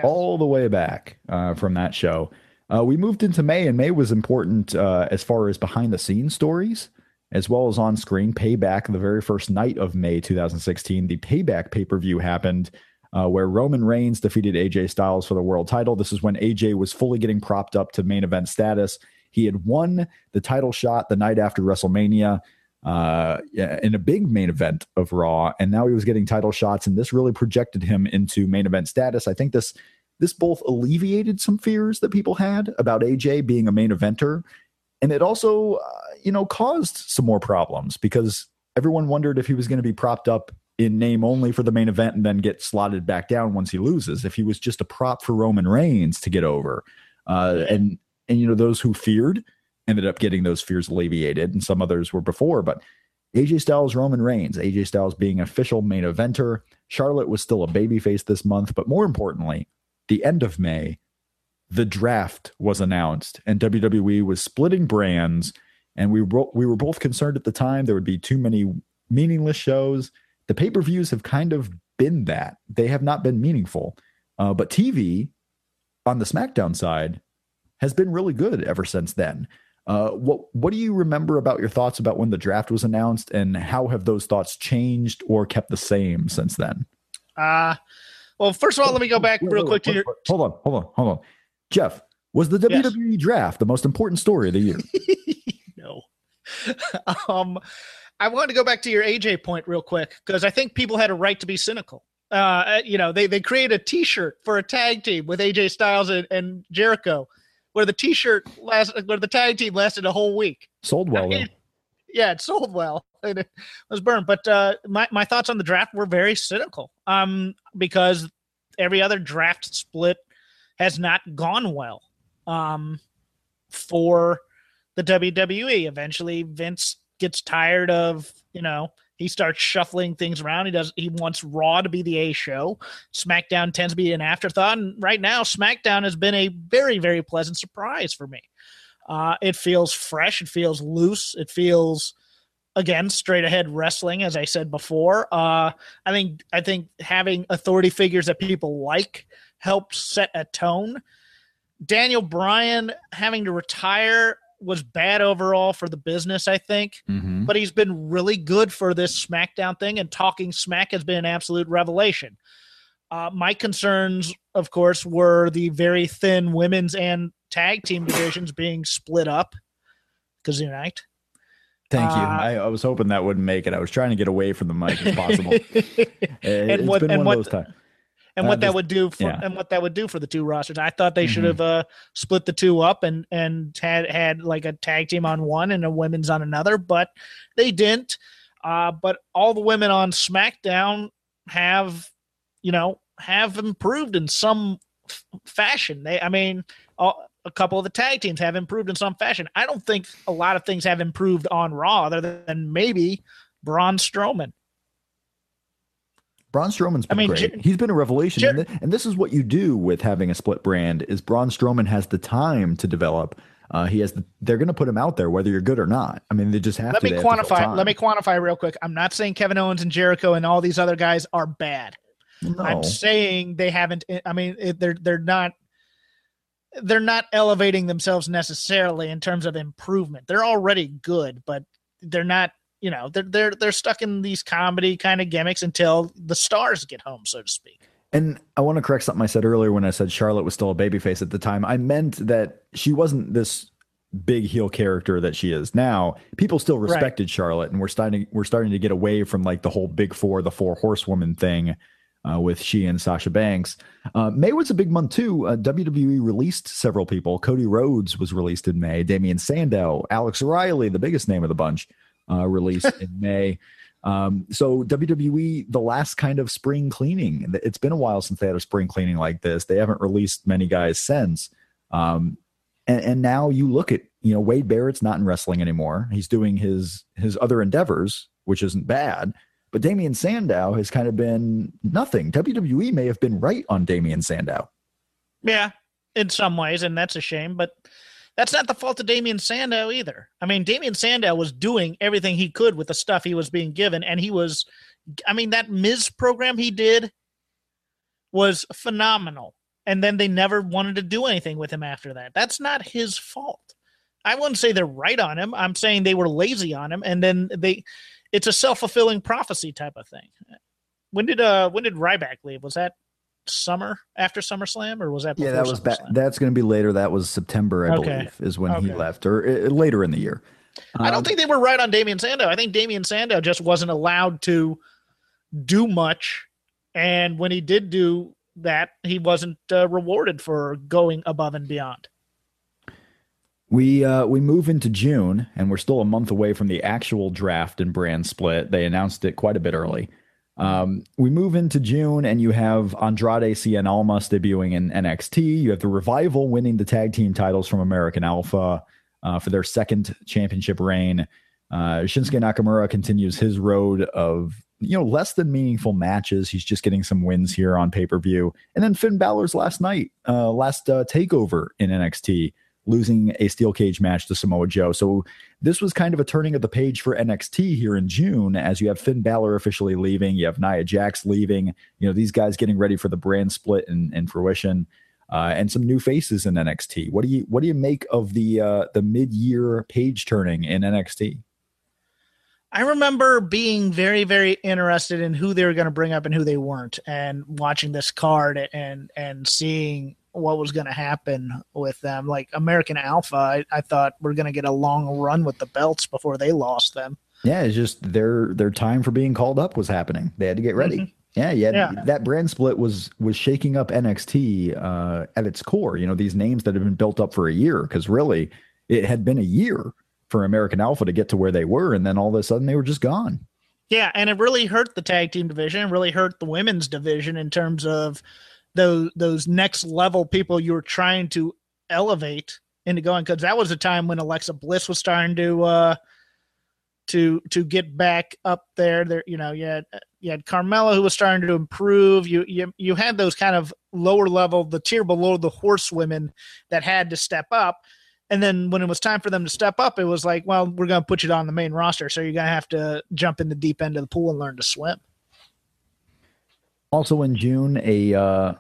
all the way back uh, from that show. Uh, we moved into May, and May was important uh, as far as behind the scenes stories as well as on screen. Payback, the very first night of May 2016, the Payback pay per view happened. Uh, where Roman Reigns defeated AJ Styles for the world title. This is when AJ was fully getting propped up to main event status. He had won the title shot the night after WrestleMania uh, in a big main event of Raw, and now he was getting title shots, and this really projected him into main event status. I think this this both alleviated some fears that people had about AJ being a main eventer, and it also, uh, you know, caused some more problems because everyone wondered if he was going to be propped up in name only for the main event and then get slotted back down once he loses. If he was just a prop for Roman Reigns to get over, uh, and and you know those who feared ended up getting those fears alleviated, and some others were before. But AJ Styles, Roman Reigns, AJ Styles being official main eventer. Charlotte was still a babyface this month, but more importantly, the end of May, the draft was announced, and WWE was splitting brands. And we were, we were both concerned at the time there would be too many meaningless shows. The pay per views have kind of been that; they have not been meaningful. Uh, but TV on the SmackDown side has been really good ever since then. Uh, what what do you remember about your thoughts about when the draft was announced, and how have those thoughts changed or kept the same since then? Uh well, first of all, let me go back wait, real wait, quick wait, to your. Hold on, hold on, hold on, Jeff. Was the WWE yes. draft the most important story of the year? no. um, I want to go back to your AJ point real quick because I think people had a right to be cynical. Uh, you know, they they created a T-shirt for a tag team with AJ Styles and, and Jericho where the T-shirt last, where the tag team lasted a whole week. Sold well. I mean, yeah, it sold well. And it was burned. But uh, my my thoughts on the draft were very cynical. Um, because every other draft split has not gone well. Um, for the WWE. Eventually, Vince gets tired of you know he starts shuffling things around. He does. He wants Raw to be the A show. SmackDown tends to be an afterthought. And right now, SmackDown has been a very, very pleasant surprise for me. Uh, it feels fresh. It feels loose. It feels again straight ahead wrestling, as I said before. Uh, I think I think having authority figures that people like helps set a tone. Daniel Bryan having to retire was bad overall for the business, I think. Mm-hmm. But he's been really good for this SmackDown thing, and talking smack has been an absolute revelation. Uh, my concerns, of course, were the very thin women's and tag team divisions being split up because Unite. Thank you. I, I, was hoping that wouldn't make it. I was trying to get away from the mic as possible. and what, and what, And what that would do for yeah. and what that would do for the two rosters. I thought they mm-hmm. should have uh, split the two up and and had had like a tag team on one and a women's on another, but they didn't. Uh, but all the women on SmackDown have, you know, have improved in some f- fashion. They, I mean, all, a couple of the tag teams have improved in some fashion. I don't think a lot of things have improved on Raw, other than maybe Braun Strowman. Braun Strowman's been I mean, great. He's been a revelation, and, th- and, this is what you do with having a split brand: is Braun Strowman has the time to develop. Uh, he has. The, they're going to put him out there whether you're good or not. I mean, they just have let to. Let me quantify. Let me quantify real quick. I'm not saying Kevin Owens and Jericho and all these other guys are bad. No. I'm saying they haven't. I mean, they're they're not they're not elevating themselves necessarily in terms of improvement. They're already good, but they're not, you know, they're they're they're stuck in these comedy kind of gimmicks until the stars get home, so to speak. And I want to correct something I said earlier when I said Charlotte was still a babyface at the time. I meant that she wasn't this big heel character that she is now. People still respected right. Charlotte, and we're starting we're starting to get away from like the whole big four, the four horsewoman thing uh, with she and Sasha Banks. Uh, May was a big month too. Uh, WWE released several people. Cody Rhodes was released in May. Damien Sandow, Alex Riley, the biggest name of the bunch, uh, released in May. Um, so WWE, the last kind of spring cleaning. It's been a while since they had a spring cleaning like this. They haven't released many guys since. Um, and, and now you look at you know Wade Barrett's not in wrestling anymore. He's doing his his other endeavors, which isn't bad. But Damien Sandow has kind of been nothing. WWE may have been right on Damien Sandow. Yeah, in some ways, and that's a shame. But that's not the fault of Damien Sandow either. I mean, Damien Sandow was doing everything he could with the stuff he was being given, and he was, I mean, that Miz program he did was phenomenal. And then they never wanted to do anything with him after that. That's not his fault. I wouldn't say they're right on him. I'm saying they were lazy on him, and then they it's a self fulfilling prophecy type of thing. When did uh when did Ryback leave? Was that summer after SummerSlam or was that yeah that was ba- that's going to be later that was september i okay. believe is when okay. he left or uh, later in the year um, i don't think they were right on damien sandow i think damien sandow just wasn't allowed to do much and when he did do that he wasn't uh, rewarded for going above and beyond we uh, we move into June, and we're still a month away from the actual draft and brand split. They announced it quite a bit early. Um, we move into June, and you have Andrade Cien Almas debuting in NXT. You have the Revival winning the tag team titles from American Alpha uh, for their second championship reign. Uh, Shinsuke Nakamura continues his road of you know less than meaningful matches. He's just getting some wins here on pay per view, and then Finn Balor's last night, uh, last uh, takeover in NXT losing a steel cage match to Samoa Joe. So this was kind of a turning of the page for NXT here in June as you have Finn Balor officially leaving, you have Nia Jax leaving, you know, these guys getting ready for the brand split and, and fruition. Uh, and some new faces in NXT. What do you what do you make of the uh, the mid year page turning in NXT? I remember being very, very interested in who they were going to bring up and who they weren't, and watching this card and and seeing what was going to happen with them. Like American Alpha, I, I thought we're going to get a long run with the belts before they lost them. Yeah, it's just their their time for being called up was happening. They had to get ready. Mm-hmm. Yeah, yeah, yeah. That brand split was was shaking up NXT uh, at its core. You know, these names that have been built up for a year because really it had been a year for American Alpha to get to where they were, and then all of a sudden they were just gone. Yeah, and it really hurt the tag team division. Really hurt the women's division in terms of those those next level people you were trying to elevate into going because that was a time when Alexa Bliss was starting to uh to to get back up there. There, you know, you had you had Carmella who was starting to improve. You you you had those kind of lower level, the tier below the horsewomen that had to step up. And then when it was time for them to step up, it was like, well, we're going to put you on the main roster, so you're going to have to jump in the deep end of the pool and learn to swim. Also in June, a uh,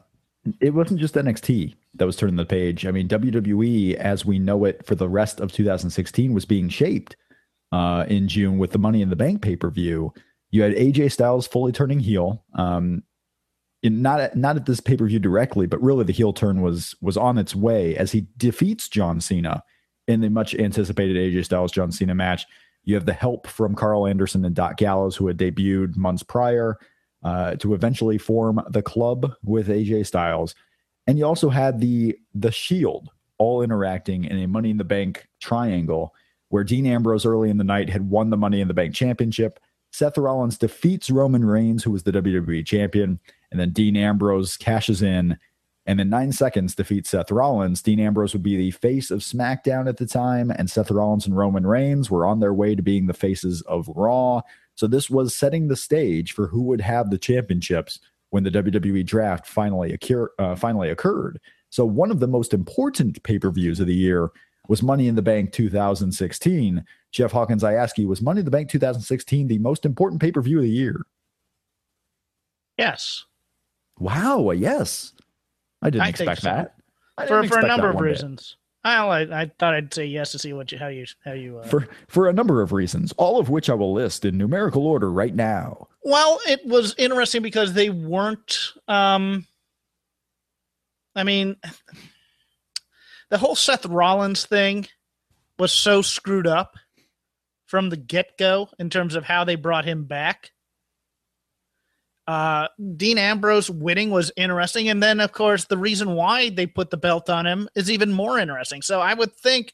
it wasn't just NXT that was turning the page. I mean, WWE, as we know it for the rest of 2016, was being shaped uh, in June with the Money in the Bank pay per view. You had AJ Styles fully turning heel. Um, not at, not at this pay per view directly, but really the heel turn was was on its way as he defeats John Cena in the much anticipated AJ Styles John Cena match. You have the help from Karl Anderson and Doc Gallows, who had debuted months prior, uh, to eventually form the club with AJ Styles. And you also had the the Shield all interacting in a Money in the Bank triangle, where Dean Ambrose early in the night had won the Money in the Bank championship. Seth Rollins defeats Roman Reigns, who was the WWE champion, and then Dean Ambrose cashes in and in nine seconds defeats Seth Rollins. Dean Ambrose would be the face of SmackDown at the time, and Seth Rollins and Roman Reigns were on their way to being the faces of Raw. So this was setting the stage for who would have the championships when the WWE draft finally occur, uh, finally occurred. So one of the most important pay per views of the year was Money in the Bank 2016. Jeff Hawkins, I ask you, was Money in the Bank 2016 the most important pay per view of the year? Yes. Wow. Yes. I didn't I expect so. that. for for a number of reasons. Well, I, I thought I'd say yes to see what you how you how you uh... for for a number of reasons, all of which I will list in numerical order right now. Well, it was interesting because they weren't. um I mean, the whole Seth Rollins thing was so screwed up from the get go in terms of how they brought him back uh, Dean Ambrose winning was interesting. And then, of course, the reason why they put the belt on him is even more interesting. So I would think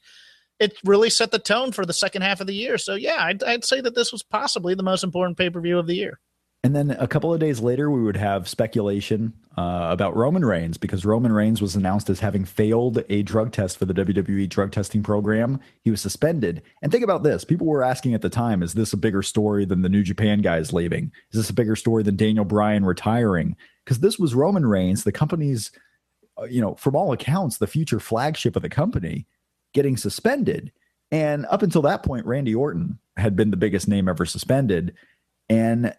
it really set the tone for the second half of the year. So, yeah, I'd, I'd say that this was possibly the most important pay per view of the year. And then a couple of days later, we would have speculation uh, about Roman Reigns because Roman Reigns was announced as having failed a drug test for the WWE drug testing program. He was suspended. And think about this people were asking at the time is this a bigger story than the New Japan guys leaving? Is this a bigger story than Daniel Bryan retiring? Because this was Roman Reigns, the company's, uh, you know, from all accounts, the future flagship of the company, getting suspended. And up until that point, Randy Orton had been the biggest name ever suspended. And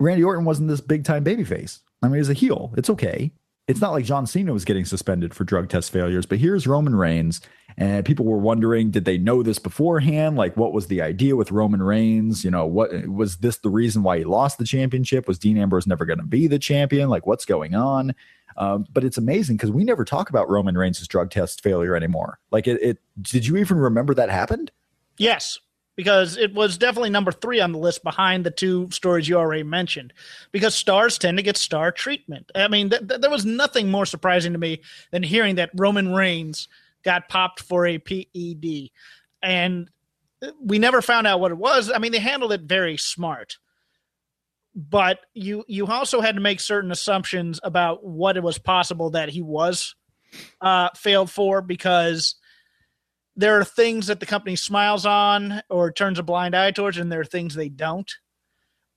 Randy Orton wasn't this big time babyface. I mean, he's a heel. It's okay. It's not like John Cena was getting suspended for drug test failures, but here's Roman Reigns. And people were wondering, did they know this beforehand? Like, what was the idea with Roman Reigns? You know, what was this the reason why he lost the championship? Was Dean Ambrose never going to be the champion? Like, what's going on? Um, but it's amazing because we never talk about Roman Reigns' drug test failure anymore. Like, it, it did you even remember that happened? Yes, because it was definitely number three on the list behind the two stories you already mentioned. Because stars tend to get star treatment. I mean, th- th- there was nothing more surprising to me than hearing that Roman Reigns got popped for a PED, and we never found out what it was. I mean, they handled it very smart, but you you also had to make certain assumptions about what it was possible that he was uh, failed for because there are things that the company smiles on or turns a blind eye towards, and there are things they don't.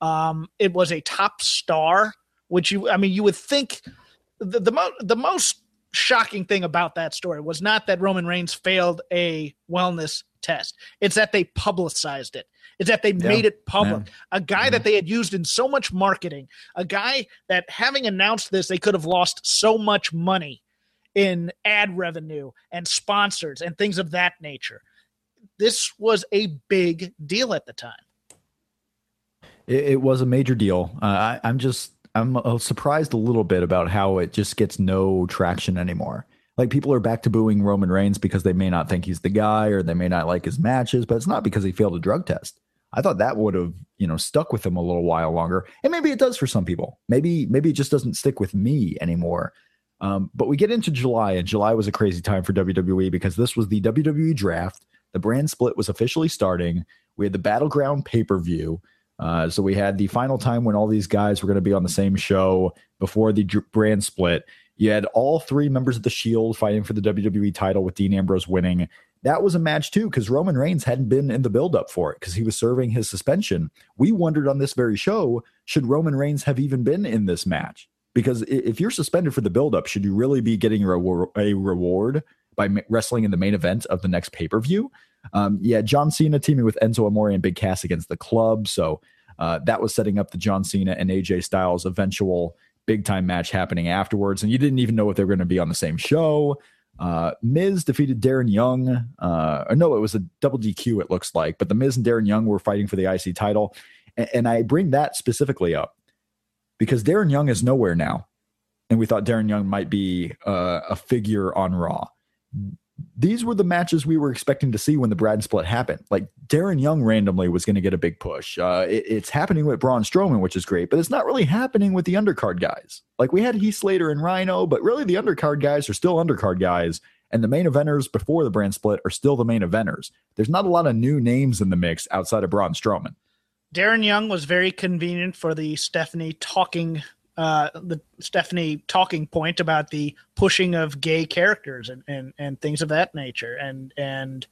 Um, it was a top star, which you, I mean, you would think the the, mo- the most shocking thing about that story was not that Roman Reigns failed a wellness test; it's that they publicized it. It's that they yeah. made it public. Yeah. A guy mm-hmm. that they had used in so much marketing, a guy that having announced this, they could have lost so much money in ad revenue and sponsors and things of that nature. This was a big deal at the time. It, it was a major deal. Uh, I, I'm just I'm uh, surprised a little bit about how it just gets no traction anymore. Like people are back to booing Roman Reigns because they may not think he's the guy or they may not like his matches, but it's not because he failed a drug test. I thought that would have, you know, stuck with him a little while longer. And maybe it does for some people. Maybe maybe it just doesn't stick with me anymore. Um, but we get into July, and July was a crazy time for WWE because this was the WWE draft. The brand split was officially starting. We had the Battleground pay per view. Uh, so we had the final time when all these guys were going to be on the same show before the brand split. You had all three members of the Shield fighting for the WWE title with Dean Ambrose winning. That was a match too because Roman Reigns hadn't been in the buildup for it because he was serving his suspension. We wondered on this very show should Roman Reigns have even been in this match? Because if you're suspended for the buildup, should you really be getting a, reward by wrestling in the main event of the next pay per view? Um, yeah, John Cena teaming with Enzo Amore and Big Cass against the club. So uh, that was setting up the John Cena and AJ Styles eventual big time match happening afterwards. And you didn't even know if they were going to be on the same show. Uh, Miz defeated Darren Young. Uh, no, it was a double DQ, it looks like. But the Miz and Darren Young were fighting for the IC title. And, and I bring that specifically up because Darren Young is nowhere now. And we thought Darren Young might be uh, a figure on Raw. these were the matches we were expecting to see when the brand split happened. Like Darren Young randomly was going to get a big push. Uh, it, it's happening with Braun Strowman, which is great, but it's not really happening with the undercard guys. Like we had Heath Slater and Rhino, but really the undercard guys are still undercard guys, and the main eventers before the brand split are still the main eventers. There's not a lot of new names in the mix outside of Braun Strowman. Darren Young was very convenient for the Stephanie talking uh, the Stephanie talking point about the pushing of gay characters and, and, and things of that nature. And, and,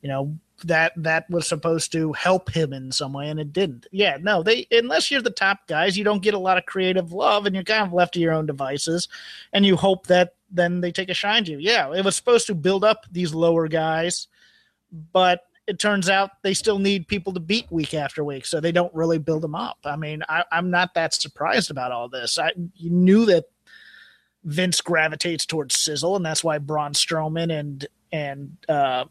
you know, that, that was supposed to help him in some way and it didn't. Yeah, no, they, unless you're the top guys, you don't get a lot of creative love and you're kind of left to your own devices and you hope that then they take a shine to you. Yeah, it was supposed to build up these lower guys, but it turns out they still need people to beat week after week, so they don't really build them up. I mean, I, am not that surprised about all this. I you knew that Vince gravitates towards sizzle, and that's why Braun Strowman and and uh,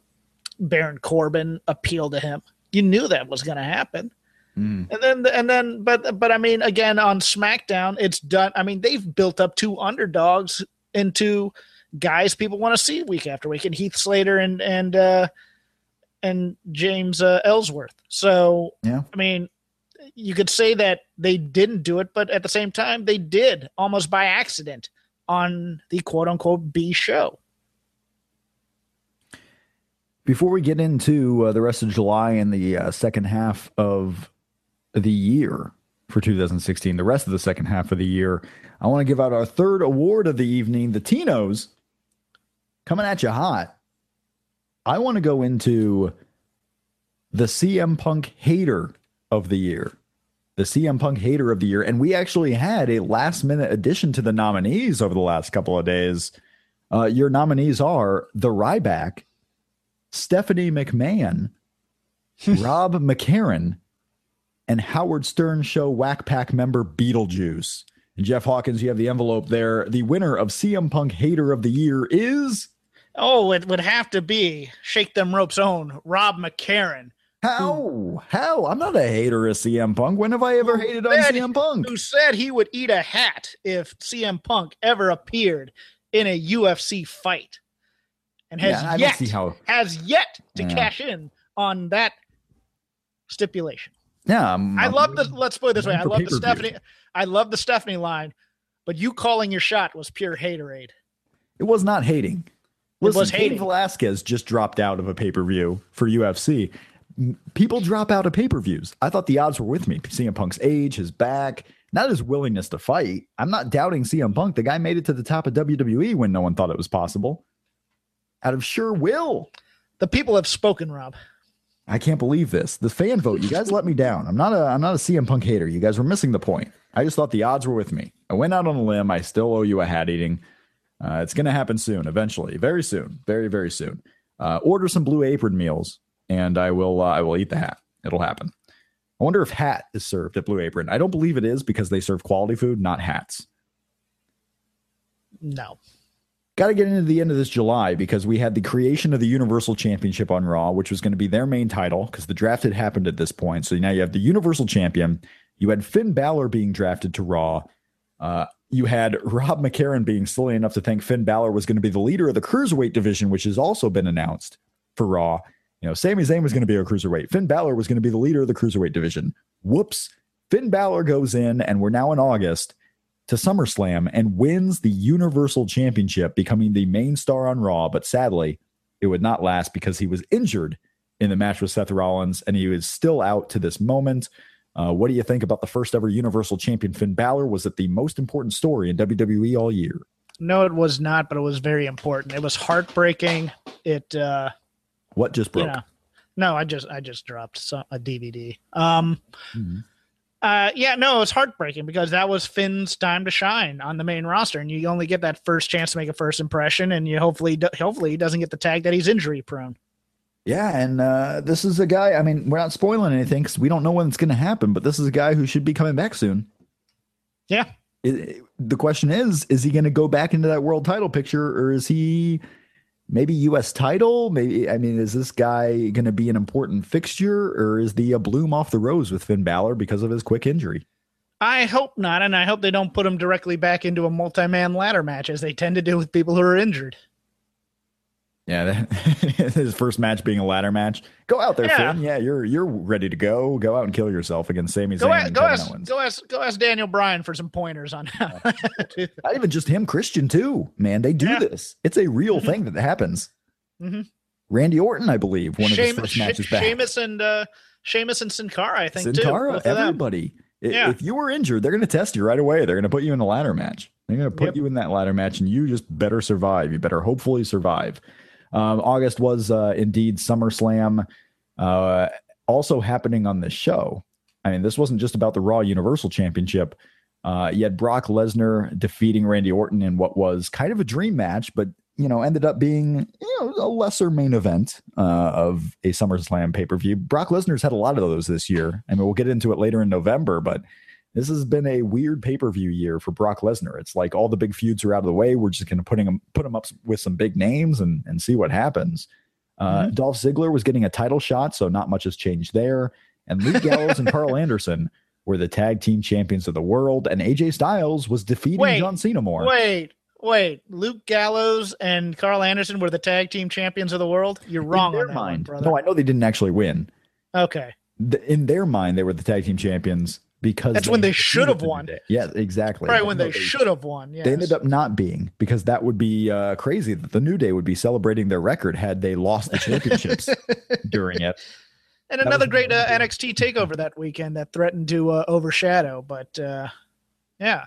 Baron Corbin appeal to him. You knew that was going to happen. Mm. And then, and then, but, but I mean, again, on SmackDown, it's done. I mean, they've built up two underdogs into guys people want to see week after week, and Heath Slater and and uh, and James uh, Ellsworth. So, yeah. I mean, you could say that they didn't do it, but at the same time, they did almost by accident on the quote unquote B show. Before we get into uh, the rest of July and the uh, second half of the year for 2016, the rest of the second half of the year, I want to give out our third award of the evening, the Tinos, coming at you hot. I want to go into the CM Punk hater of the year. The CM Punk hater of the year. And we actually had a last minute addition to the nominees over the last couple of days. Uh, your nominees are The Ryback, Stephanie McMahon, Rob McCarron, and Howard Stern Show Whack Pack member Beetlejuice. And Jeff Hawkins, you have the envelope there. The winner of CM Punk Hater of the Year is Oh, it would have to be Shake Them Ropes own Rob McCarron. How? How? I'm not a hater of CM Punk. When have I ever hated on CM Punk? Who said he would eat a hat if CM Punk ever appeared in a UFC fight? And has yeah, yet how... has yet to yeah. cash in on that stipulation. Yeah, um, I'm, i love the. Let's put it this way: I love the Stephanie. I love the Stephanie line, but you calling your shot was pure haterade. It was not hating. Listen, was Cain Velasquez just dropped out of a pay per view for UFC. People drop out of pay per views. I thought the odds were with me. CM Punk's age, his back, not his willingness to fight. I'm not doubting CM Punk. The guy made it to the top of WWE when no one thought it was possible. Out of sure will. The people have spoken, Rob. I can't believe this. The fan vote. You guys let me down. I'm not a I'm not a CM Punk hater. You guys were missing the point. I just thought the odds were with me. I went out on a limb. I still owe you a hat eating. Uh, it's going to happen soon, eventually, very soon, very very soon. Uh, order some blue apron meals, and I will uh, I will eat the hat. It'll happen. I wonder if hat is served at Blue Apron. I don't believe it is because they serve quality food, not hats. No. Got to get into the end of this July because we had the creation of the Universal Championship on Raw, which was going to be their main title because the draft had happened at this point. So now you have the Universal Champion. You had Finn Balor being drafted to Raw. Uh, you had Rob McCarron being silly enough to think Finn Balor was going to be the leader of the cruiserweight division, which has also been announced for Raw. You know, Sami Zayn was going to be a cruiserweight. Finn Balor was going to be the leader of the cruiserweight division. Whoops. Finn Balor goes in, and we're now in August to SummerSlam and wins the Universal Championship, becoming the main star on Raw. But sadly, it would not last because he was injured in the match with Seth Rollins, and he is still out to this moment. Uh, what do you think about the first ever Universal Champion Finn Balor? Was it the most important story in WWE all year? No, it was not, but it was very important. It was heartbreaking. It uh, what just broke? You know, no, I just I just dropped some, a DVD. Um, mm-hmm. uh, yeah, no, it's heartbreaking because that was Finn's time to shine on the main roster, and you only get that first chance to make a first impression, and you hopefully hopefully he doesn't get the tag that he's injury prone. Yeah, and uh, this is a guy. I mean, we're not spoiling anything because we don't know when it's going to happen, but this is a guy who should be coming back soon. Yeah. It, it, the question is: Is he going to go back into that world title picture, or is he maybe U.S. title? Maybe I mean, is this guy going to be an important fixture, or is the a bloom off the rose with Finn Balor because of his quick injury? I hope not, and I hope they don't put him directly back into a multi-man ladder match as they tend to do with people who are injured. Yeah, that, his first match being a ladder match. Go out there, Yeah. Finn. Yeah, you're you're ready to go. Go out and kill yourself against Sami Go, Zayn ask, and go, Kevin ask, Owens. go ask go ask Daniel Bryan for some pointers on how. Not even just him, Christian too. Man, they do Yeah. this. It's a real thing that happens. Mhm. Randy Orton, I believe, one of his first matches back. Sheamus and uh, Sheamus and Sin Cara, I think Sin. Cara, everybody. Yeah. If you were injured, they're going to test you right away. They're going to put you in a ladder match. They're going to put Yep. you in that ladder match, and you just better survive. You better hopefully survive. Um, August was uh, indeed SummerSlam, uh, also happening on this show. I mean, this wasn't just about the Raw Universal Championship. Uh, you had Brock Lesnar defeating Randy Orton in what was kind of a dream match, but you know ended up being you know a lesser main event uh, of a SummerSlam pay per view. Brock Lesnar's had a lot of those this year. I mean, we'll get into it later in November, but this has been a weird pay per view year for Brock Lesnar. It's like all the big feuds are out of the way. We're just going to putting him put him up with some big names and and see what happens. Uh, Dolph Ziggler was getting a title shot, so not much has changed there. And Luke Gallows and Karl Anderson were the tag team champions of the world, and AJ Styles was defeating Wait, John Cena more. Wait, wait. Luke Gallows and Karl Anderson were the tag team champions of the world. You're wrong in their on that one, mind. no, I know they didn't actually win. okay. In their mind, they were the tag team champions because That's when they should have won. Day. Yeah, exactly. Right when no, they should have won. Yes. They ended up not being because that would be uh, crazy. That the New Day would be celebrating their record had they lost the championships during it. and that another great uh, NXT takeover that weekend that threatened to uh, overshadow, but uh, yeah.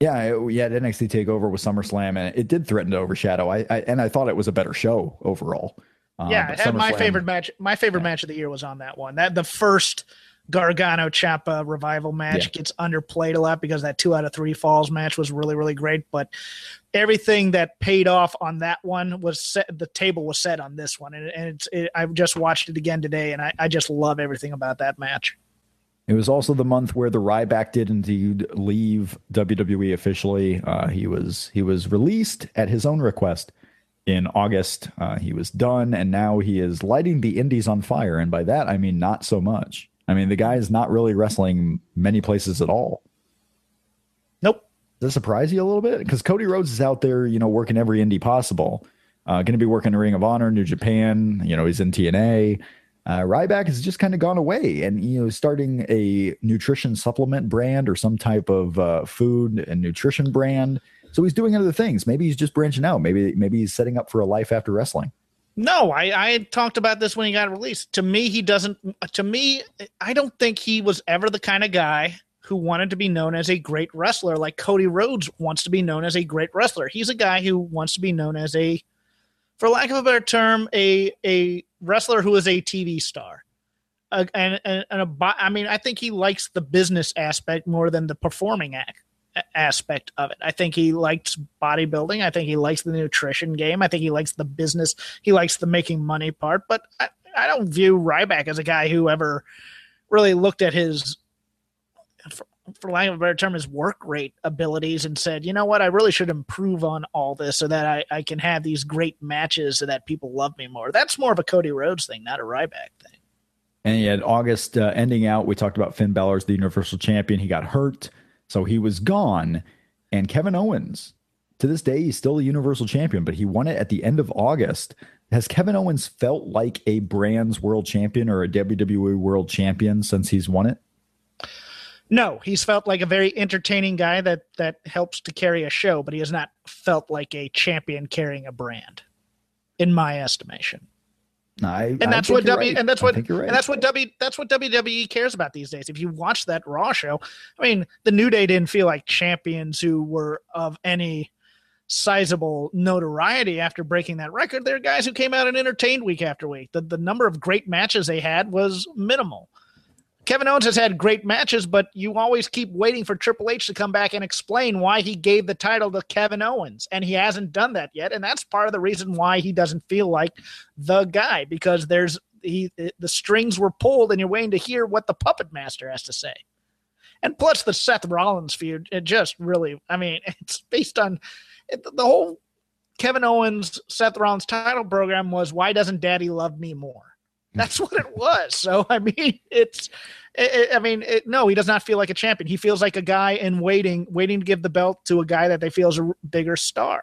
Yeah, yeah. NXT Takeover with SummerSlam, and it did threaten to overshadow. I, I and I thought it was a better show overall. Uh, yeah, but it had my favorite match. My favorite match of the year was on that one. That the first Gargano Ciampa revival match Yeah. gets underplayed a lot because that two out of three falls match was really really great. But everything that paid off on that one was set. The table was set on this one, and, and it's. It, I just watched it again today, and I, I just love everything about that match. It was also the month where the Ryback did indeed leave WWE officially. Uh, he was he was released at his own request in August. Uh, he was done, and now he is lighting the Indies on fire. And by that, I mean not so much. I mean the guy is not really wrestling many places at all. Nope. Does that surprise you a little bit? Because Cody Rhodes is out there, you know, working every indie possible. Uh, going to be working in Ring of Honor, New Japan. You know, he's in TNA. Uh, Ryback has just kind of gone away, and you know, starting a nutrition supplement brand or some type of uh, food and nutrition brand. So he's doing other things. Maybe he's just branching out. Maybe maybe he's setting up for a life after wrestling. No, I, I talked about this when he got released. To me, he doesn't. To me, I don't think he was ever the kind of guy who wanted to be known as a great wrestler like Cody Rhodes wants to be known as a great wrestler. He's a guy who wants to be known as a, for lack of a better term, a a wrestler who is a TV star. Uh, and and, and a, I mean, I think he likes the business aspect more than the performing act aspect of it. I think he likes bodybuilding. I think he likes the nutrition game. I think he likes the business. He likes the making money part. But I, I don't view Ryback as a guy who ever really looked at his, for, for lack of a better term, his work rate abilities and said, you know what, I really should improve on all this so that I, I can have these great matches so that people love me more. That's more of a Cody Rhodes thing, not a Ryback thing. And had August uh, ending out. We talked about Finn Balor as the Universal Champion. He got hurt, so he was gone. And Kevin Owens, to this day, he's still the Universal Champion, but he won it at the end of August. Has Kevin Owens felt like a Brands World Champion or a WWE World Champion since he's won it? No, he's felt like a very entertaining guy that that helps to carry a show, but he has not felt like a champion carrying a brand, in my estimation. I, And I that's what W right. and that's what right. and that's what W that's what WWE cares about these days. If you watch that Raw show, I mean, the New Day didn't feel like champions who were of any sizable notoriety after breaking that record. They're guys who came out and entertained week after week. The the number of great matches they had was minimal. Kevin Owens has had great matches, but you always keep waiting for Triple H to come back and explain why he gave the title to Kevin Owens, and he hasn't done that yet. And that's part of the reason why he doesn't feel like the guy because there's he the strings were pulled, and you're waiting to hear what the puppet master has to say. And plus, the Seth Rollins feud, it just really, I mean, it's based on it, the whole Kevin Owens Seth Rollins title program was why doesn't Daddy love me more? That's what it was. So I mean, it's. It, it- I mean, it, no, he does not feel like a champion. He feels like a guy in waiting, waiting to give the belt to a guy that they feel is a bigger star.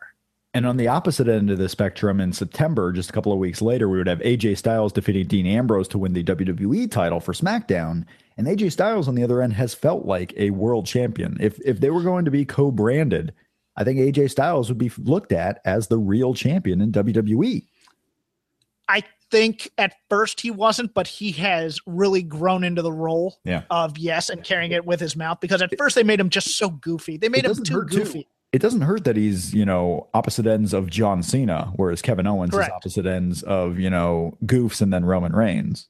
And on the opposite end of the spectrum, in September, just a couple of weeks later, we would have AJ Styles defeating Dean Ambrose to win the WWE title for SmackDown. And AJ Styles on the other end has felt like a world champion. If if they were going to be co-branded, I think AJ Styles would be looked at as the real champion in WWE. I think at first he wasn't, but he has really grown into the role Yeah. of yes and carrying it with his mouth because at first they made him just so goofy. They made him too hurt, too. goofy. It doesn't hurt that he's, you know, opposite ends of John Cena, whereas Kevin Owens Correct. is opposite ends of, you know, Goofs and then Roman Reigns.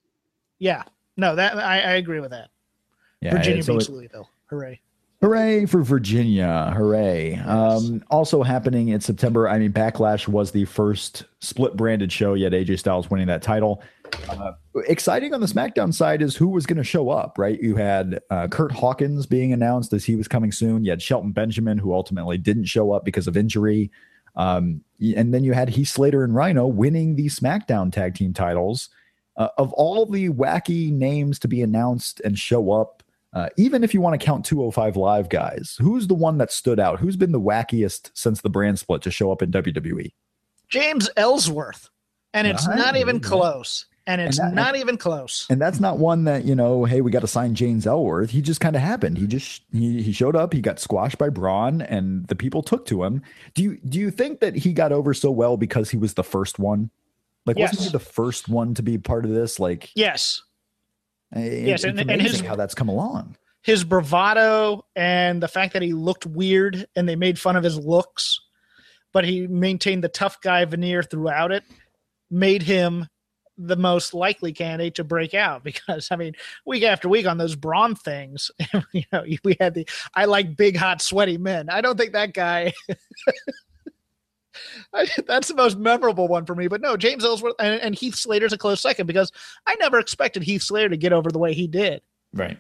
Yeah. No, that I, I agree with that. Yeah, Virginia so beats it- Louisville. Hooray. Hooray for Virginia. Hooray. Um, also happening in September, I mean, Backlash was the first split branded show, yet AJ Styles winning that title. Uh, exciting on the SmackDown side is who was going to show up, right? You had uh, Curt Hawkins being announced as he was coming soon. You had Shelton Benjamin, who ultimately didn't show up because of injury. Um, and then you had Heath Slater and Rhino winning the SmackDown tag team titles. Uh, of all the wacky names to be announced and show up, uh, even if you want to count 205 Live guys, who's the one that stood out? Who's been the wackiest since the brand split to show up in? WWE? James Ellsworth. And it's not even close. And it's that- not even close. And that's not one that, you know, hey, we got to sign James Ellsworth. He just kind of happened. He just he, he showed up, he got squashed by Braun and the people took to him. Do you do you think that he got over so well because he was the first one? Like wasn't he the first one to be part of this? Like Yes. Yes, it's and- and his- how that's come along. his bravado and the fact that he looked weird and they made fun of his looks, but he maintained the tough guy veneer throughout it, made him the most likely candidate to break out because I mean, week after week on those Braun things, you know, we had the I like big, hot, sweaty men. I don't think that guy. I, that's the most memorable one for me. But no, James Ellsworth and, and Heath Slater's a close second because I never expected Heath Slater to get over the way he did. Right.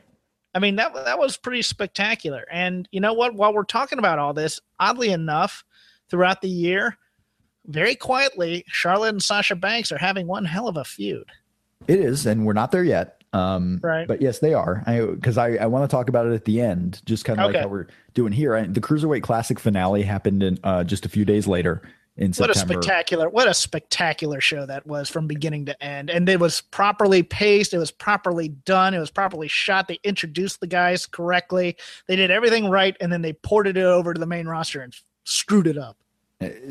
I mean, that that was pretty spectacular. And you know what? While we're talking about all this, oddly enough, throughout the year, very quietly, Charlotte and Sasha Banks are having one hell of a feud. It is, and we're not there yet. Um, Right. But yes, they are. I because I, I want to talk about it at the end, just kind of Okay. like how we're doing here. I, the Cruiserweight Classic finale happened in uh, just a few days later in What a spectacular, what a spectacular show that was from beginning to end. And it was properly paced, it was properly done, it was properly shot. They introduced the guys correctly. They did everything right, and then they ported it over to the main roster and screwed it up.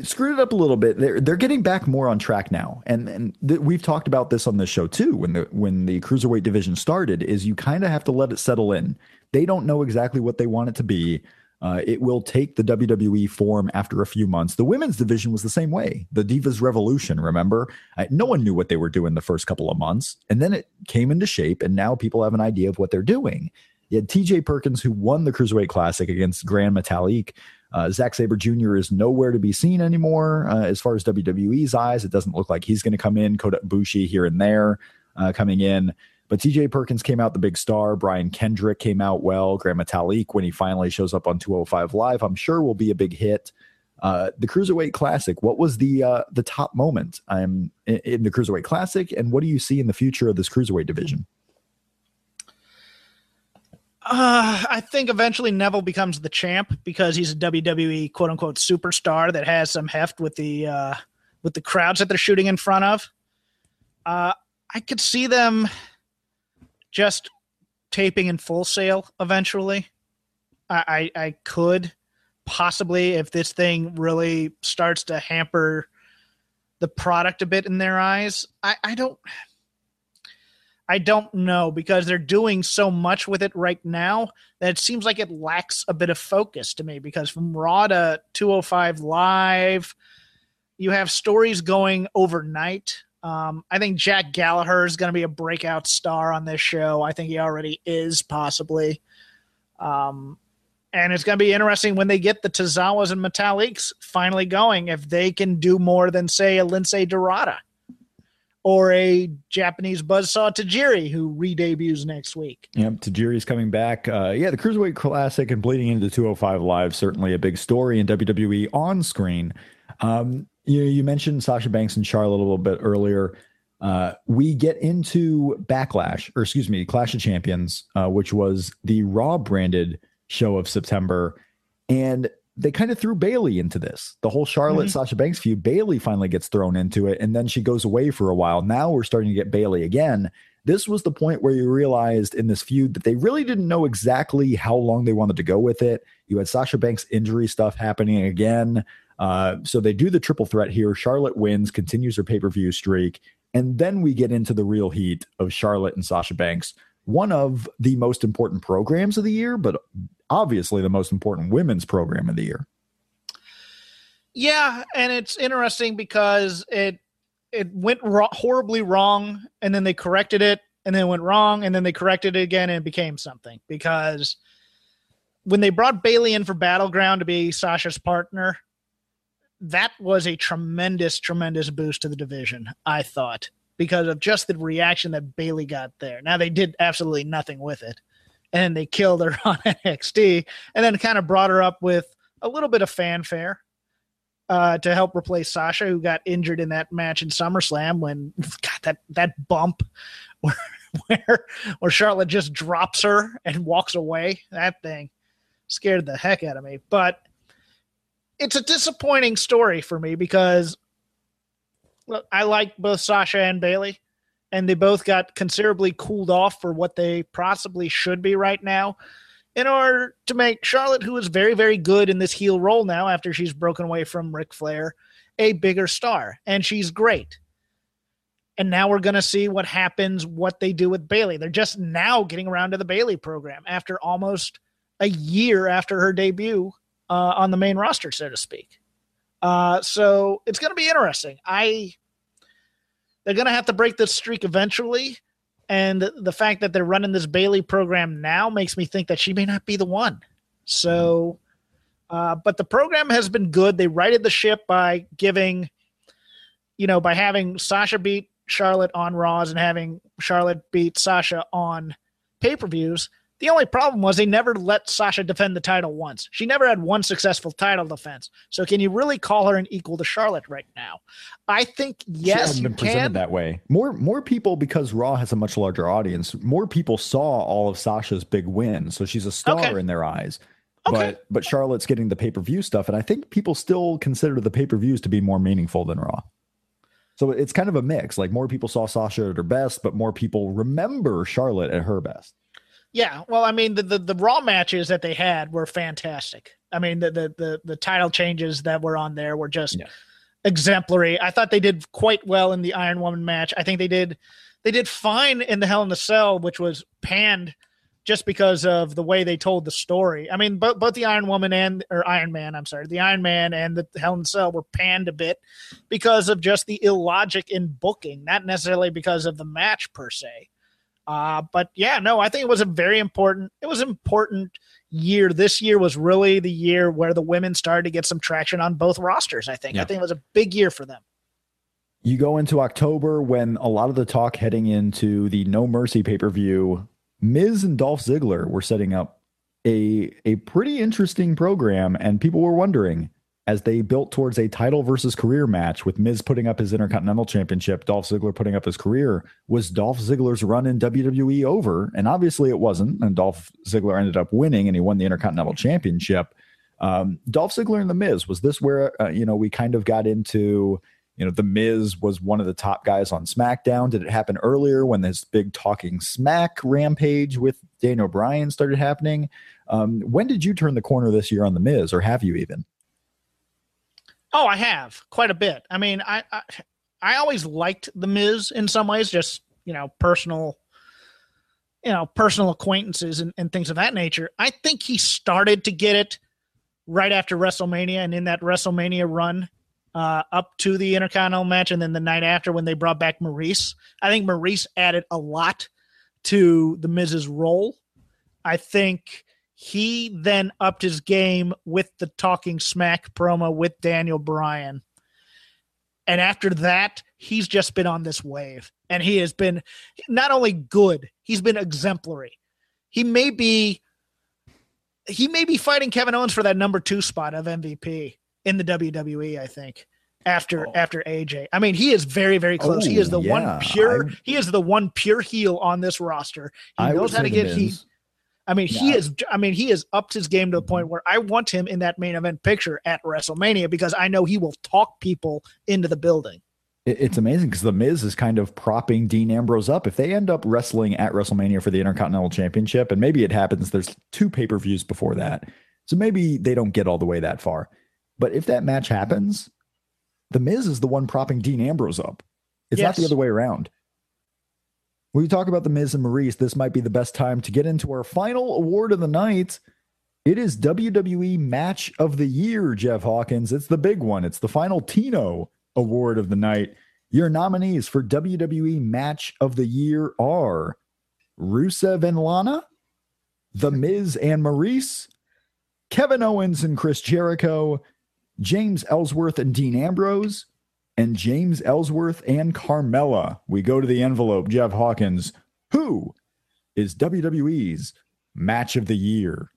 Screwed it up a little bit. They're they're getting back more on track now, and and th- we've talked about this on this show too. When the when the cruiserweight division started, is you kind of have to let it settle in. They don't know exactly what they want it to be. Uh, it will take the WWE form after a few months. The women's division was the same way. The Divas Revolution, remember? No one knew what they were doing the first couple of months, and then it came into shape, and now people have an idea of what they're doing. You had TJ Perkins, who won the Cruiserweight Classic against Gran Metalik. Uh, Zack Sabre Jr. is nowhere to be seen anymore uh, as far as WWE's eyes. It doesn't look like he's going to come in. Kota Ibushi here and there uh, coming in. But TJ Perkins came out the big star. Brian Kendrick came out well. Gran Metalik, when he finally shows up on 205 Live, I'm sure will be a big hit. Uh, the Cruiserweight Classic, what was the uh, the top moment um, in, in the Cruiserweight Classic, and what do you see in the future of this Cruiserweight division? Uh, I think eventually Neville becomes the champ because he's a WWE quote unquote superstar that has some heft with the uh, with the crowds that they're shooting in front of. Uh, I could see them just taping in Full Sail eventually. I, I, I could possibly if this thing really starts to hamper the product a bit in their eyes. I, I don't I don't know because they're doing so much with it right now that it seems like it lacks a bit of focus to me. Because from Raw to 205 Live, you have stories going overnight. Um, I think Jack Gallagher is going to be a breakout star on this show. I think he already is, possibly. Um, and it's going to be interesting when they get the Tozawas and Metaliks finally going if they can do more than, say, a Dorada or a Japanese buzzsaw Tajiri who re-debuts next week. Yep, Tajiri's coming back. Uh, yeah, the Cruiserweight Classic and bleeding into 205 Live certainly a big story in WWE on screen. Um, you you mentioned Sasha Banks and Charlotte a little bit earlier. Uh, we get into Backlash, or excuse me, Clash of Champions, uh, which was the Raw branded show of September, and they kind of threw Bayley into this. The whole Charlotte mm-hmm. Sasha Banks feud, Bayley finally gets thrown into it, and then she goes away for a while. Now we're starting to get Bayley again. This was the point where you realized in this feud that they really didn't know exactly how long they wanted to go with it. You had Sasha Banks injury stuff happening again. Uh, so they do the triple threat here. Charlotte wins, continues her pay per view streak. And then we get into the real heat of Charlotte and Sasha Banks, one of the most important programs of the year, but obviously the most important women's program of the year. Yeah, and it's interesting because it it went ro- horribly wrong, and then they corrected it, and then went wrong, and then they corrected it again, and it became something. Because when they brought Bayley in for Battleground to be Sasha's partner, that was a tremendous, tremendous boost to the division, I thought, because of just the reaction that Bayley got there. Now they did absolutely nothing with it. And they killed her on NXT and then kind of brought her up with a little bit of fanfare uh, to help replace Sasha, who got injured in that match in SummerSlam when got that that bump where where where Charlotte just drops her and walks away. That thing scared the heck out of me. But it's a disappointing story for me because I like both Sasha and Bayley, and they both got considerably cooled off for what they possibly should be right now in order to make Charlotte, who is very, very good in this heel role now after she's broken away from Ric Flair, a bigger star. And she's great. And now we're going to see what happens, what they do with Bayley. They're just now getting around to the Bayley program after almost a year after her debut uh, on the main roster, so to speak. Uh, so it's going to be interesting. I they're going to have to break this streak eventually, and the fact that they're running this Bayley program now makes me think that she may not be the one. So, uh, but the program has been good. They righted the ship by giving, you know, by having Sasha beat Charlotte on Raws and having Charlotte beat Sasha on pay per views. The only problem was they never let Sasha defend the title once. She never had one successful title defense. So can you really call her an equal to Charlotte right now? I think yes, she been can. presented that way. More more people because Raw has a much larger audience. More people saw all of Sasha's big wins, so she's a star okay. in their eyes. Okay. But but Charlotte's getting the pay per view stuff, and I think people still consider the pay per views to be more meaningful than Raw. So it's kind of a mix. Like more people saw Sasha at her best, but more people remember Charlotte at her best. Yeah, well, I mean, the, the, the Raw matches that they had were fantastic. I mean, the the the, the title changes that were on there were just yeah. exemplary. I thought they did quite well in the Iron Woman match. I think they did they did fine in the Hell in the Cell, which was panned just because of the way they told the story. I mean, both both the Iron Woman and or Iron Man, I'm sorry, the Iron Man and the Hell in the Cell were panned a bit because of just the illogic in booking, not necessarily because of the match per se. Uh, but yeah, no, I think it was a very important. It was important year. This year was really the year where the women started to get some traction on both rosters. I think. Yeah. I think it was a big year for them. You go into October when a lot of the talk heading into the No Mercy pay per view, Miz and Dolph Ziggler were setting up a a pretty interesting program, and people were wondering as they built towards a title versus career match with Miz putting up his Intercontinental Championship, Dolph Ziggler putting up his career. Was Dolph Ziggler's run in WWE over? And obviously it wasn't. And Dolph Ziggler ended up winning and he won the Intercontinental Championship. Um, Dolph Ziggler and The Miz, was this where, uh, you know, we kind of got into, you know, The Miz was one of the top guys on SmackDown? Did it happen earlier when this big talking smack rampage with Daniel Bryan started happening? Um, when did you turn the corner this year on The Miz, or have you even? Oh, I have quite a bit. I mean, I, I I always liked the Miz in some ways, just you know, personal, you know, personal acquaintances and, and things of that nature. I think he started to get it right after WrestleMania, and in that WrestleMania run uh, up to the Intercontinental match, and then the night after when they brought back Maurice. I think Maurice added a lot to the Miz's role. I think he then upped his game with the talking smack promo with Daniel Bryan. And after that, he's just been on this wave. And he has been not only good, he's been exemplary. He may be he may be fighting Kevin Owens for that number two spot of MVP in the WWE, I think. After oh. after AJ. I mean, he is very, very close. Oh, he is the yeah. one pure I'm... he is the one pure heel on this roster. He knows how to get heat. I mean, he is. I mean, he has upped his game to the point where I want him in that main event picture at WrestleMania because I know he will talk people into the building. It's amazing because the Miz is kind of propping Dean Ambrose up. If they end up wrestling at WrestleMania for the Intercontinental Championship, and maybe it happens, there's two pay per views before that, so maybe they don't get all the way that far. But if that match happens, the Miz is the one propping Dean Ambrose up. It's not the other way around. We talk about the Miz and Maurice, this might be the best time to get into our final award of the night. It is WWE Match of the Year, Jeff Hawkins. It's the big one. It's the final Tino award of the night. Your nominees for WWE Match of the Year are Rusev and Lana, The Miz and Maurice, Kevin Owens and Chris Jericho, James Ellsworth and Dean Ambrose, and James Ellsworth and Carmella. We go to the envelope, Jeff Hawkins. Who is WWE's Match of the Year?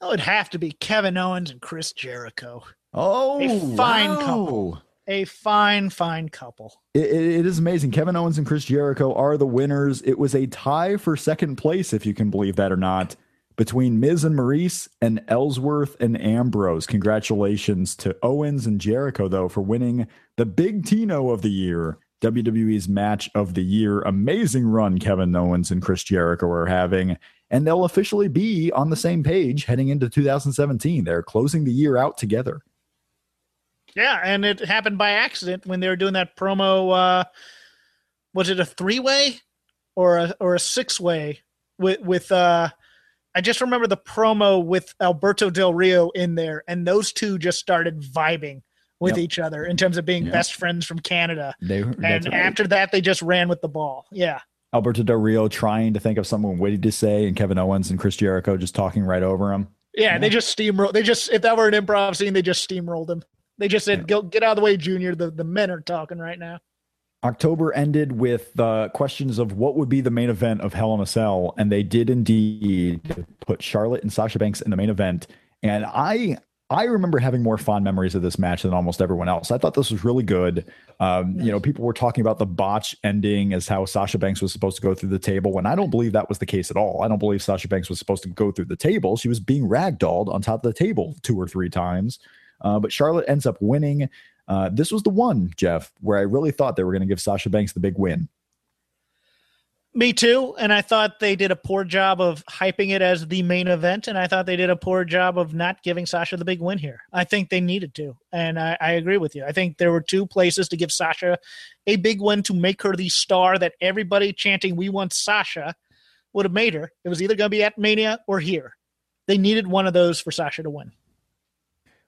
Oh, it would have to be Kevin Owens and Chris Jericho. Oh, A fine wow. couple. A fine, fine couple. It- it is amazing. Kevin Owens and Chris Jericho are the winners. It was a tie for second place, if you can believe that or not, between Miz and Maurice and Ellsworth and Ambrose. Congratulations to Owens and Jericho, though, for winning the Big Tino of the year, WWE's Match of the Year. Amazing run Kevin Owens and Chris Jericho are having. And they'll officially be on the same page heading into 2017. They're closing the year out together. Yeah, and it happened by accident when they were doing that promo. Uh, was it a three way or a or a six way with with? Uh, I just remember the promo with Alberto Del Rio in there, and those two just started vibing with Yep. each other in terms of being Yep. best friends from Canada. They, And right. after that, they just ran with the ball. Yeah. Alberto Del Rio trying to think of something witty to say, and Kevin Owens and Chris Jericho just talking right over him. Yeah, they just steamroll. They just if that were an improv scene, they just steamrolled him. They just said, "Go get out of the way, Junior." The the men are talking right now. October ended with uh, questions of what would be the main event of Hell in a Cell, and they did indeed put Charlotte and Sasha Banks in the main event. And I I remember having more fond memories of this match than almost everyone else. I thought this was really good. Um, You know, people were talking about the botch ending as how Sasha Banks was supposed to go through the table, and I don't believe that was the case at all. I don't believe Sasha Banks was supposed to go through the table. She was being ragdolled on top of the table two or three times. Uh, but Charlotte ends up winning. Uh, this was the one, Jeff, where I really thought they were going to give Sasha Banks the big win. Me too. And I thought they did a poor job of hyping it as the main event. And I thought they did a poor job of not giving Sasha the big win here. I think they needed to. And I, I agree with you. I think there were two places to give Sasha a big win to make her the star that everybody chanting, We want Sasha would have made her. It was either going to be at Mania or here. They needed one of those for Sasha to win.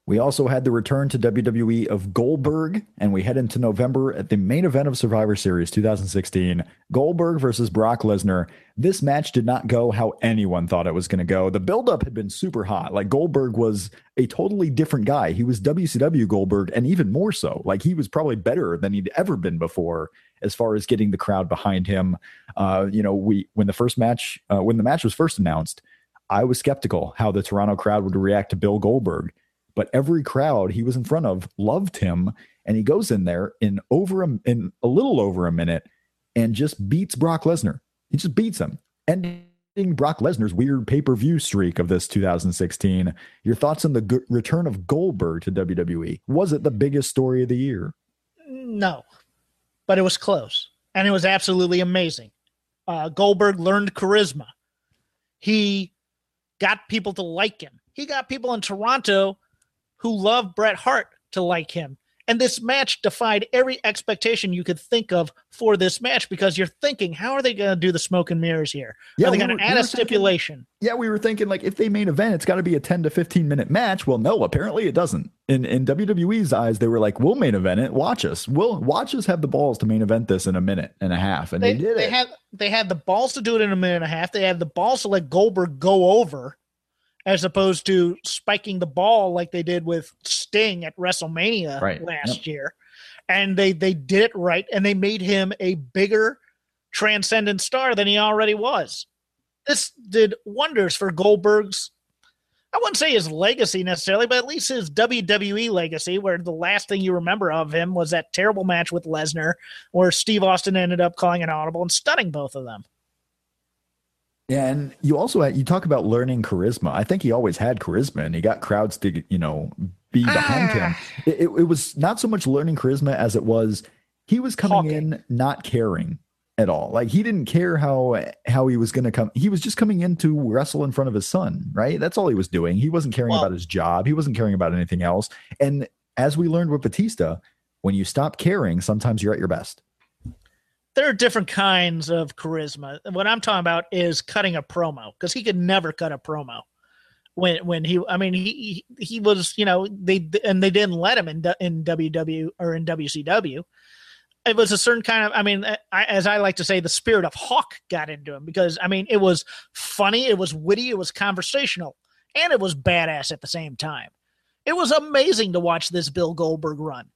We also had the return to WWE of Goldberg, and we head into November at the main event of Survivor Series 2016 Goldberg versus Brock Lesnar. This match did not go how anyone thought it was going to go. The buildup had been super hot. Like Goldberg was a totally different guy. He was WCW Goldberg, and even more so. Like he was probably better than he'd ever been before as far as getting the crowd behind him. Uh, you know, we when the first match, uh, when the match was first announced, I was skeptical how the Toronto crowd would react to Bill Goldberg but every crowd he was in front of loved him and he goes in there in over a, in a little over a minute and just beats Brock Lesnar. He just beats him, ending Brock Lesnar's weird pay-per-view streak of this 2016. Your thoughts on the g- return of Goldberg to WWE? Was it the biggest story of the year? No, but it was close, and it was absolutely amazing. Uh, Goldberg learned charisma. He got people to like him. He got people in Toronto who love Bret Hart to like him. And this match defied every expectation you could think of for this match because you're thinking, how are they going to do the smoke and mirrors here? Yeah, are they we going to add were a thinking- stipulation? Yeah, we were thinking like if they main event, it's got to be a 10 to 15 minute match. Well, no, apparently it doesn't. In in WWE's eyes, they were like, "We'll main event it. Watch us. We'll watch us have the balls to main event this in a minute and a half." And they, they, did they it. had they had the balls to do it in a minute and a half. They had the balls to let Goldberg go over, as opposed to spiking the ball like they did with Sting at WrestleMania Right. last year. And they they did it right, and they made him a bigger transcendent star than he already was. This did wonders for Goldberg's. I wouldn't say his legacy necessarily, but at least his WWE legacy, where the last thing you remember of him was that terrible match with Lesnar, where Steve Austin ended up calling an audible and stunning both of them. Yeah, and you also had, you talk about learning charisma. I think he always had charisma, and he got crowds to you know be behind Ah. him. It, it, it was not so much learning charisma as it was he was coming Talking. in not caring at all. Like he didn't care how how he was going to come. He was just coming in to wrestle in front of his son, right? That's all he was doing. He wasn't caring Well- about his job. He wasn't caring about anything else. And as we learned with Batista, when you stop caring, sometimes you're at your best. There are different kinds of charisma. What I'm talking about is cutting a promo because he could never cut a promo. When when he, I mean, he he, was, you know, they and they didn't let him in in WW or in WCW. It was a certain kind of, I mean, I, as I like to say, the spirit of Hawk got into him because I mean, it was funny, it was witty, it was conversational, and it was badass at the same time. It was amazing to watch this Bill Goldberg run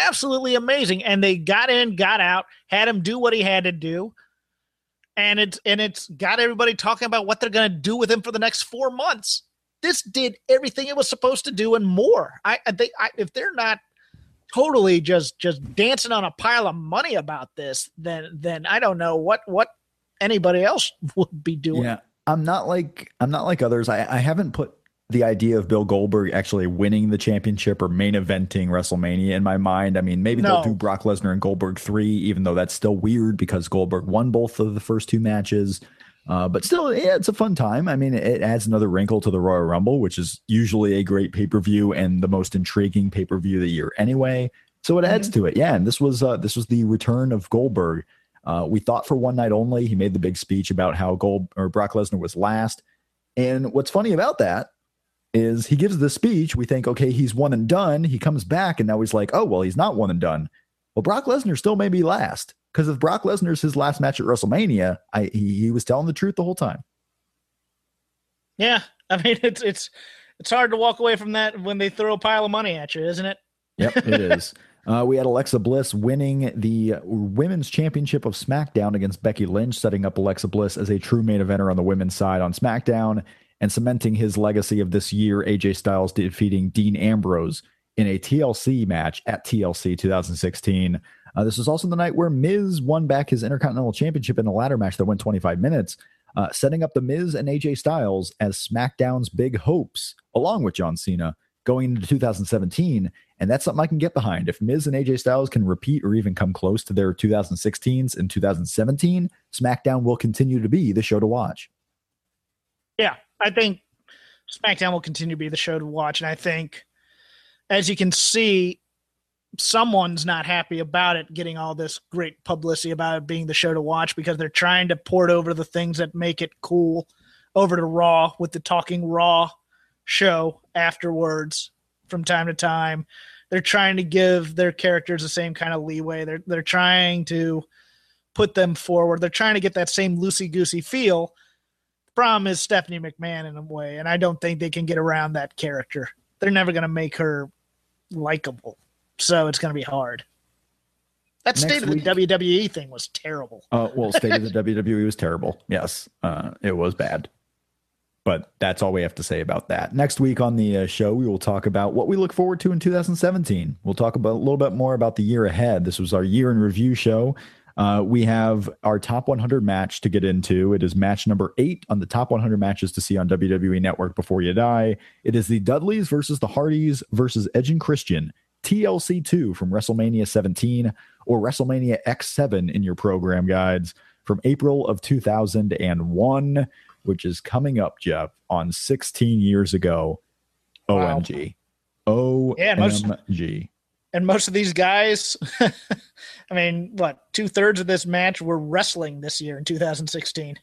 absolutely amazing. And they got in, got out, had him do what he had to do. And it's and it's got everybody talking about what they're going to do with him for the next four months. This did everything it was supposed to do and more. I, think I, if they're not totally just just dancing on a pile of money about this, then then I don't know what what anybody else would be doing. Yeah, I'm not like I'm not like others. I, I haven't put the idea of Bill Goldberg actually winning the championship or main eventing WrestleMania in my mind. I mean, maybe No. they'll do Brock Lesnar and Goldberg three, even though that's still weird because Goldberg won both of the first two matches. Uh, but still, yeah, it's a fun time. I mean, it adds another wrinkle to the Royal Rumble, which is usually a great pay per view and the most intriguing pay per view of the year anyway. So it adds to it, yeah. And this was uh, this was the return of Goldberg. Uh, we thought for one night only. He made the big speech about how Gold or Brock Lesnar was last. And what's funny about that is he gives the speech. We think, okay, he's one and done. He comes back, and now he's like, oh well, he's not one and done. Well, Brock Lesnar still may be last because if Brock Lesnar's his last match at WrestleMania, I he, he was telling the truth the whole time. Yeah, I mean it's it's it's hard to walk away from that when they throw a pile of money at you, isn't it? Yep, it is. Uh, we had Alexa Bliss winning the women's championship of SmackDown against Becky Lynch, setting up Alexa Bliss as a true main eventer on the women's side on SmackDown and cementing his legacy of this year. AJ Styles defeating Dean Ambrose in a TLC match at TLC 2016. Uh, this was also the night where Miz won back his Intercontinental Championship in a ladder match that went 25 minutes, uh, setting up the Miz and AJ Styles as SmackDown's big hopes, along with John Cena, going into 2017. And that's something I can get behind. If Miz and AJ Styles can repeat or even come close to their 2016s in 2017, SmackDown will continue to be the show to watch. Yeah, I think SmackDown will continue to be the show to watch, and I think, as you can see, someone's not happy about it getting all this great publicity about it being the show to watch because they're trying to port over the things that make it cool over to Raw with the Talking Raw show afterwards from time to time. They're trying to give their characters the same kind of leeway. They're they're trying to put them forward. They're trying to get that same loosey goosey feel problem is Stephanie McMahon in a way, and I don't think they can get around that character. They're never going to make her likable, so it's going to be hard. That Next state of the week- WWE thing was terrible. Uh, well, state of the WWE was terrible. Yes, uh, it was bad. But that's all we have to say about that. Next week on the uh, show, we will talk about what we look forward to in 2017. We'll talk about a little bit more about the year ahead. This was our year in review show. Uh, we have our top 100 match to get into. It is match number eight on the top 100 matches to see on WWE Network before you die. It is the Dudleys versus the Hardys versus Edge and Christian. TLC 2 from WrestleMania 17 or WrestleMania X7 in your program guides from April of 2001, which is coming up, Jeff, on 16 years ago. Wow. OMG. Yeah, most- OMG. And most of these guys, I mean, what two thirds of this match were wrestling this year in 2016.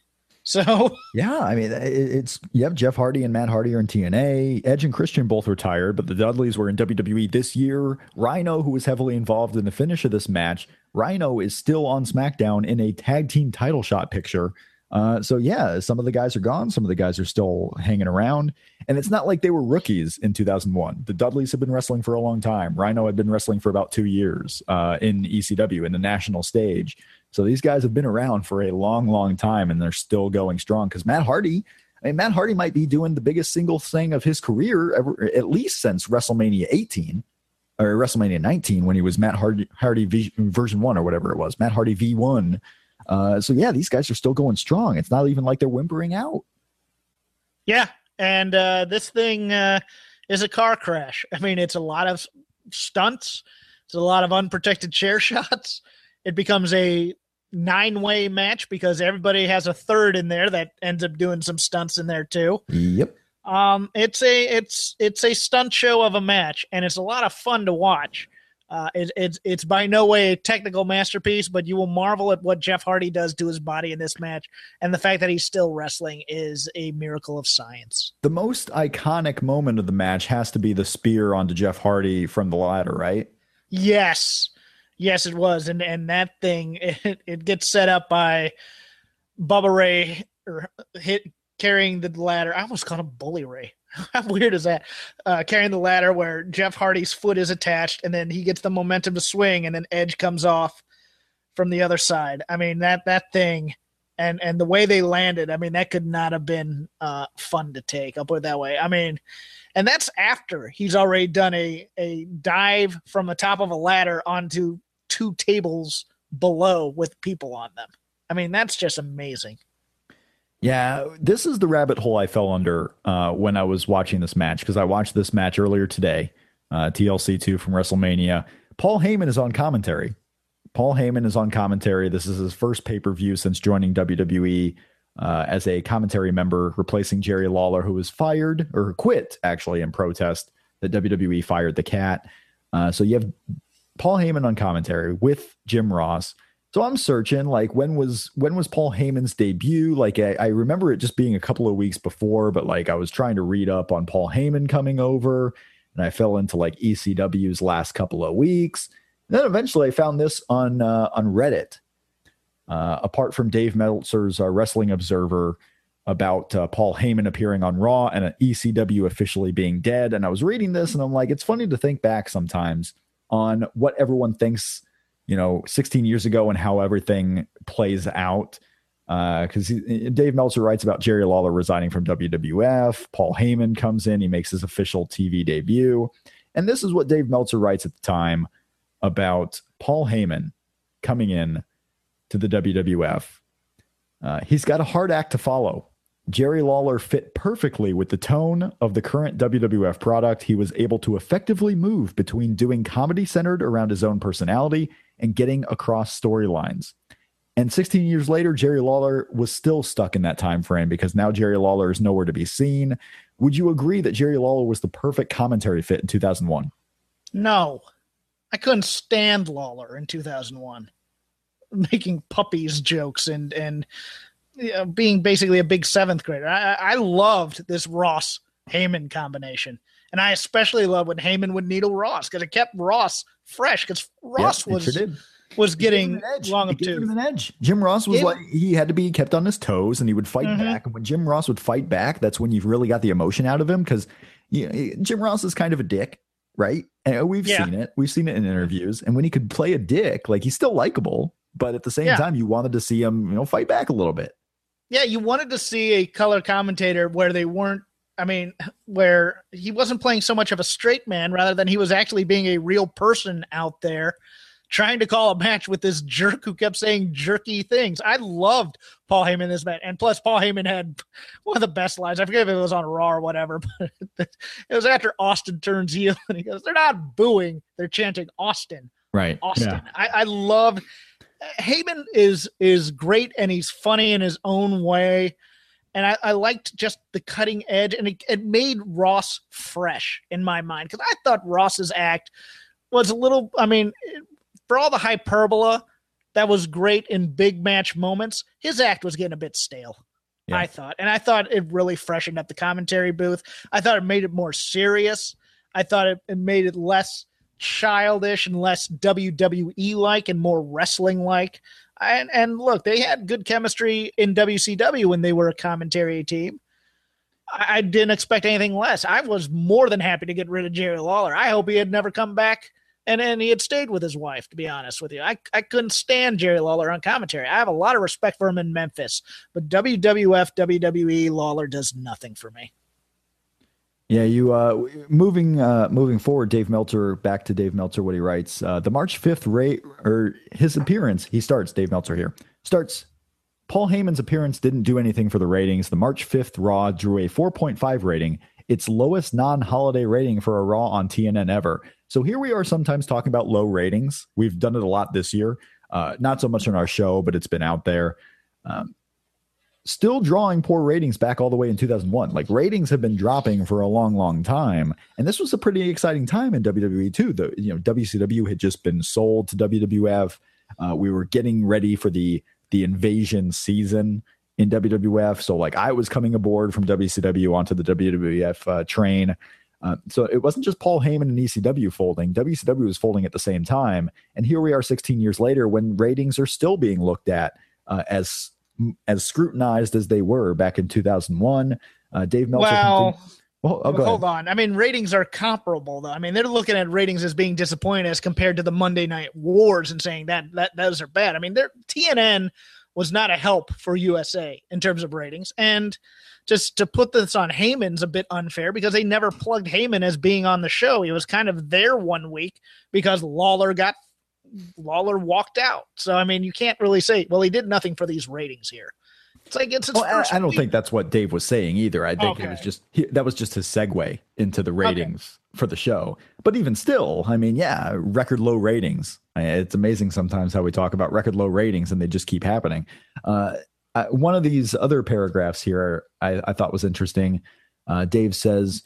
So Yeah, I mean, it- it's yep. Jeff Hardy and Matt Hardy are in TNA. Edge and Christian both retired, but the Dudleys were in WWE this year. Rhino, who was heavily involved in the finish of this match, Rhino is still on SmackDown in a tag team title shot picture. Uh, so yeah, some of the guys are gone, some of the guys are still hanging around, and it's not like they were rookies in 2001. The Dudleys have been wrestling for a long time. Rhino had been wrestling for about two years uh, in ECW in the national stage. So these guys have been around for a long, long time, and they're still going strong. Because Matt Hardy, I mean, Matt Hardy might be doing the biggest single thing of his career ever, at least since WrestleMania 18 or WrestleMania 19 when he was Matt Hardy, Hardy v, version one or whatever it was, Matt Hardy V1. Uh, so yeah, these guys are still going strong. It's not even like they're whimpering out. Yeah, and uh, this thing uh, is a car crash. I mean, it's a lot of stunts. It's a lot of unprotected chair shots. It becomes a nine way match because everybody has a third in there that ends up doing some stunts in there too. Yep. Um, it's a it's it's a stunt show of a match, and it's a lot of fun to watch. Uh, it, it's it's by no way a technical masterpiece, but you will marvel at what Jeff Hardy does to his body in this match, and the fact that he's still wrestling is a miracle of science. The most iconic moment of the match has to be the spear onto Jeff Hardy from the ladder, right? Yes, yes, it was, and and that thing it, it gets set up by Bubba Ray or hit carrying the ladder. I almost called him Bully Ray. How weird is that? Uh, carrying the ladder where Jeff Hardy's foot is attached, and then he gets the momentum to swing, and then Edge comes off from the other side. I mean that that thing, and and the way they landed. I mean that could not have been uh, fun to take. I'll put it that way. I mean, and that's after he's already done a a dive from the top of a ladder onto two tables below with people on them. I mean that's just amazing. Yeah, this is the rabbit hole I fell under uh, when I was watching this match because I watched this match earlier today, uh, TLC two from WrestleMania. Paul Heyman is on commentary. Paul Heyman is on commentary. This is his first pay per view since joining WWE uh, as a commentary member, replacing Jerry Lawler, who was fired or quit actually in protest that WWE fired the cat. Uh, so you have Paul Heyman on commentary with Jim Ross. So I'm searching like when was when was Paul Heyman's debut? Like I, I, remember it just being a couple of weeks before, but like I was trying to read up on Paul Heyman coming over, and I fell into like ECW's last couple of weeks. And then eventually I found this on uh, on Reddit. Uh, apart from Dave Meltzer's uh, Wrestling Observer about uh, Paul Heyman appearing on Raw and an ECW officially being dead, and I was reading this and I'm like, it's funny to think back sometimes on what everyone thinks you know 16 years ago and how everything plays out because uh, Dave Meltzer writes about Jerry Lawler resigning from WWF. Paul Heyman comes in, he makes his official TV debut. And this is what Dave Meltzer writes at the time about Paul Heyman coming in to the WWF. Uh, he's got a hard act to follow. Jerry Lawler fit perfectly with the tone of the current WWF product. He was able to effectively move between doing comedy centered around his own personality and getting across storylines. And 16 years later, Jerry Lawler was still stuck in that time frame because now Jerry Lawler is nowhere to be seen. Would you agree that Jerry Lawler was the perfect commentary fit in 2001? No. I couldn't stand Lawler in 2001 making puppies jokes and and you know, being basically a big seventh grader. I, I loved this Ross Heyman combination. And I especially love when Heyman would needle Ross because it kept Ross fresh because Ross yep, was sure was getting long up too. An edge. Jim Ross was like he had to be kept on his toes and he would fight mm-hmm. back. And when Jim Ross would fight back, that's when you've really got the emotion out of him because you know, Jim Ross is kind of a dick, right? And we've yeah. seen it. We've seen it in interviews. And when he could play a dick, like he's still likable, but at the same yeah. time, you wanted to see him, you know, fight back a little bit. Yeah, you wanted to see a color commentator where they weren't I mean, where he wasn't playing so much of a straight man rather than he was actually being a real person out there trying to call a match with this jerk who kept saying jerky things. I loved Paul Heyman in this match. And plus, Paul Heyman had one of the best lines. I forget if it was on Raw or whatever, but it was after Austin turns heel and he goes, They're not booing, they're chanting Austin. Right. Austin. Yeah. I, I loved Heyman is is great and he's funny in his own way and I, I, liked just the cutting edge, and it, it made Ross fresh in my mind because I thought Ross's act was a little. I mean, for all the hyperbola that was great in big match moments, his act was getting a bit stale. Yeah. I thought, and I thought it really freshened up the commentary booth. I thought it made it more serious. I thought it, it made it less childish and less WWE like and more wrestling like. And, and look, they had good chemistry in WCW when they were a commentary team. I, I didn't expect anything less. I was more than happy to get rid of Jerry Lawler. I hope he had never come back and and he had stayed with his wife. To be honest with you, I I couldn't stand Jerry Lawler on commentary. I have a lot of respect for him in Memphis, but WWF WWE Lawler does nothing for me. Yeah, you uh, moving uh, moving forward. Dave Meltzer back to Dave Meltzer. What he writes: uh, the March fifth rate or his appearance. He starts Dave Meltzer here. starts. Paul Heyman's appearance didn't do anything for the ratings. The March 5th Raw drew a 4.5 rating, its lowest non holiday rating for a Raw on TNN ever. So here we are sometimes talking about low ratings. We've done it a lot this year. Uh, not so much on our show, but it's been out there. Um, still drawing poor ratings back all the way in 2001. Like ratings have been dropping for a long, long time, and this was a pretty exciting time in WWE too. The you know WCW had just been sold to WWF. Uh, we were getting ready for the the invasion season in WWF. So like I was coming aboard from WCW onto the WWF uh, train. Uh, so it wasn't just Paul Heyman and ECW folding. WCW was folding at the same time, and here we are 16 years later when ratings are still being looked at uh, as as scrutinized as they were back in 2001. Uh, Dave Meltzer. Well, well oh, hold on. I mean, ratings are comparable, though. I mean, they're looking at ratings as being disappointing as compared to the Monday Night Wars and saying that that those are bad. I mean, they're TNN was not a help for USA in terms of ratings, and just to put this on Heyman's a bit unfair because they never plugged Heyman as being on the show. He was kind of there one week because Lawler got Lawler walked out. So I mean, you can't really say, well, he did nothing for these ratings here. It's like it's. Well, I, I, don't think that's what Dave was saying either. I think okay. it was just he, that was just his segue into the ratings okay. for the show. But even still, I mean, yeah, record low ratings. It's amazing sometimes how we talk about record low ratings and they just keep happening. Uh, one of these other paragraphs here I, I thought was interesting. Uh, Dave says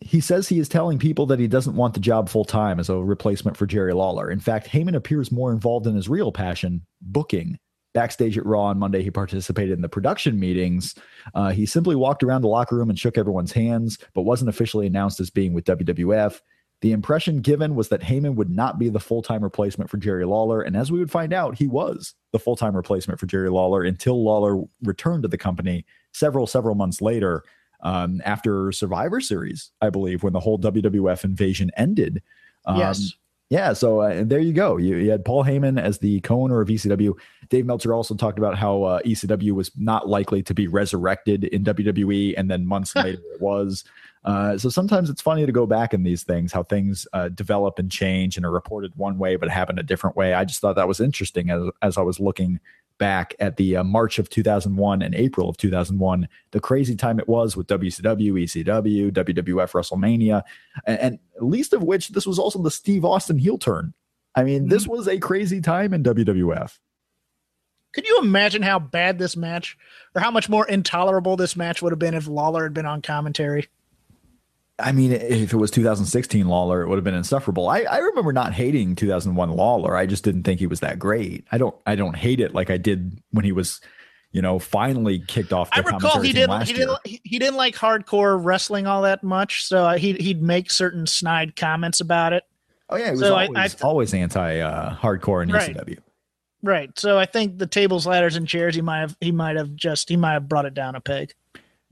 he says he is telling people that he doesn't want the job full time as a replacement for Jerry Lawler. In fact, Heyman appears more involved in his real passion, booking. Backstage at Raw on Monday, he participated in the production meetings. Uh, he simply walked around the locker room and shook everyone's hands, but wasn't officially announced as being with WWF. The impression given was that Heyman would not be the full time replacement for Jerry Lawler. And as we would find out, he was the full time replacement for Jerry Lawler until Lawler returned to the company several, several months later um, after Survivor Series, I believe, when the whole WWF invasion ended. Um, yes. Yeah, so uh, there you go. You, you, had Paul Heyman as the co-owner of ECW. Dave Meltzer also talked about how uh, ECW was not likely to be resurrected in WWE, and then months later it was. Uh, so sometimes it's funny to go back in these things, how things uh, develop and change and are reported one way but happen a different way. I just thought that was interesting as as I was looking back at the uh, March of 2001 and April of 2001, the crazy time it was with WCW, ECW, WWF, WrestleMania, and, and least of which this was also the Steve Austin heel turn. I mean, this mm-hmm. was a crazy time in WWF. Could you imagine how bad this match or how much more intolerable this match would have been if Lawler had been on commentary? I mean, if it was 2016 Lawler, it would have been insufferable. I, I remember not hating 2001 Lawler. I just didn't think he was that great. I don't I don't hate it like I did when he was, you know, finally kicked off. I recall he didn't he didn't he didn't like hardcore wrestling all that much, so he he'd make certain snide comments about it. Oh yeah, he was so always, I, I th- always anti uh, hardcore in right. ECW. Right. So I think the tables, ladders, and chairs he might have he might have just he might have brought it down a peg.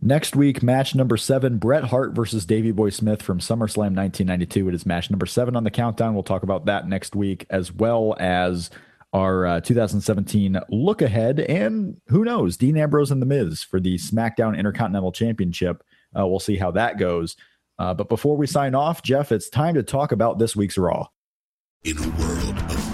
Next week, match number seven Bret Hart versus Davey Boy Smith from SummerSlam 1992. It is match number seven on the countdown. We'll talk about that next week, as well as our uh, 2017 look ahead. And who knows, Dean Ambrose and The Miz for the SmackDown Intercontinental Championship. Uh, we'll see how that goes. Uh, but before we sign off, Jeff, it's time to talk about this week's Raw. In a world of 1 million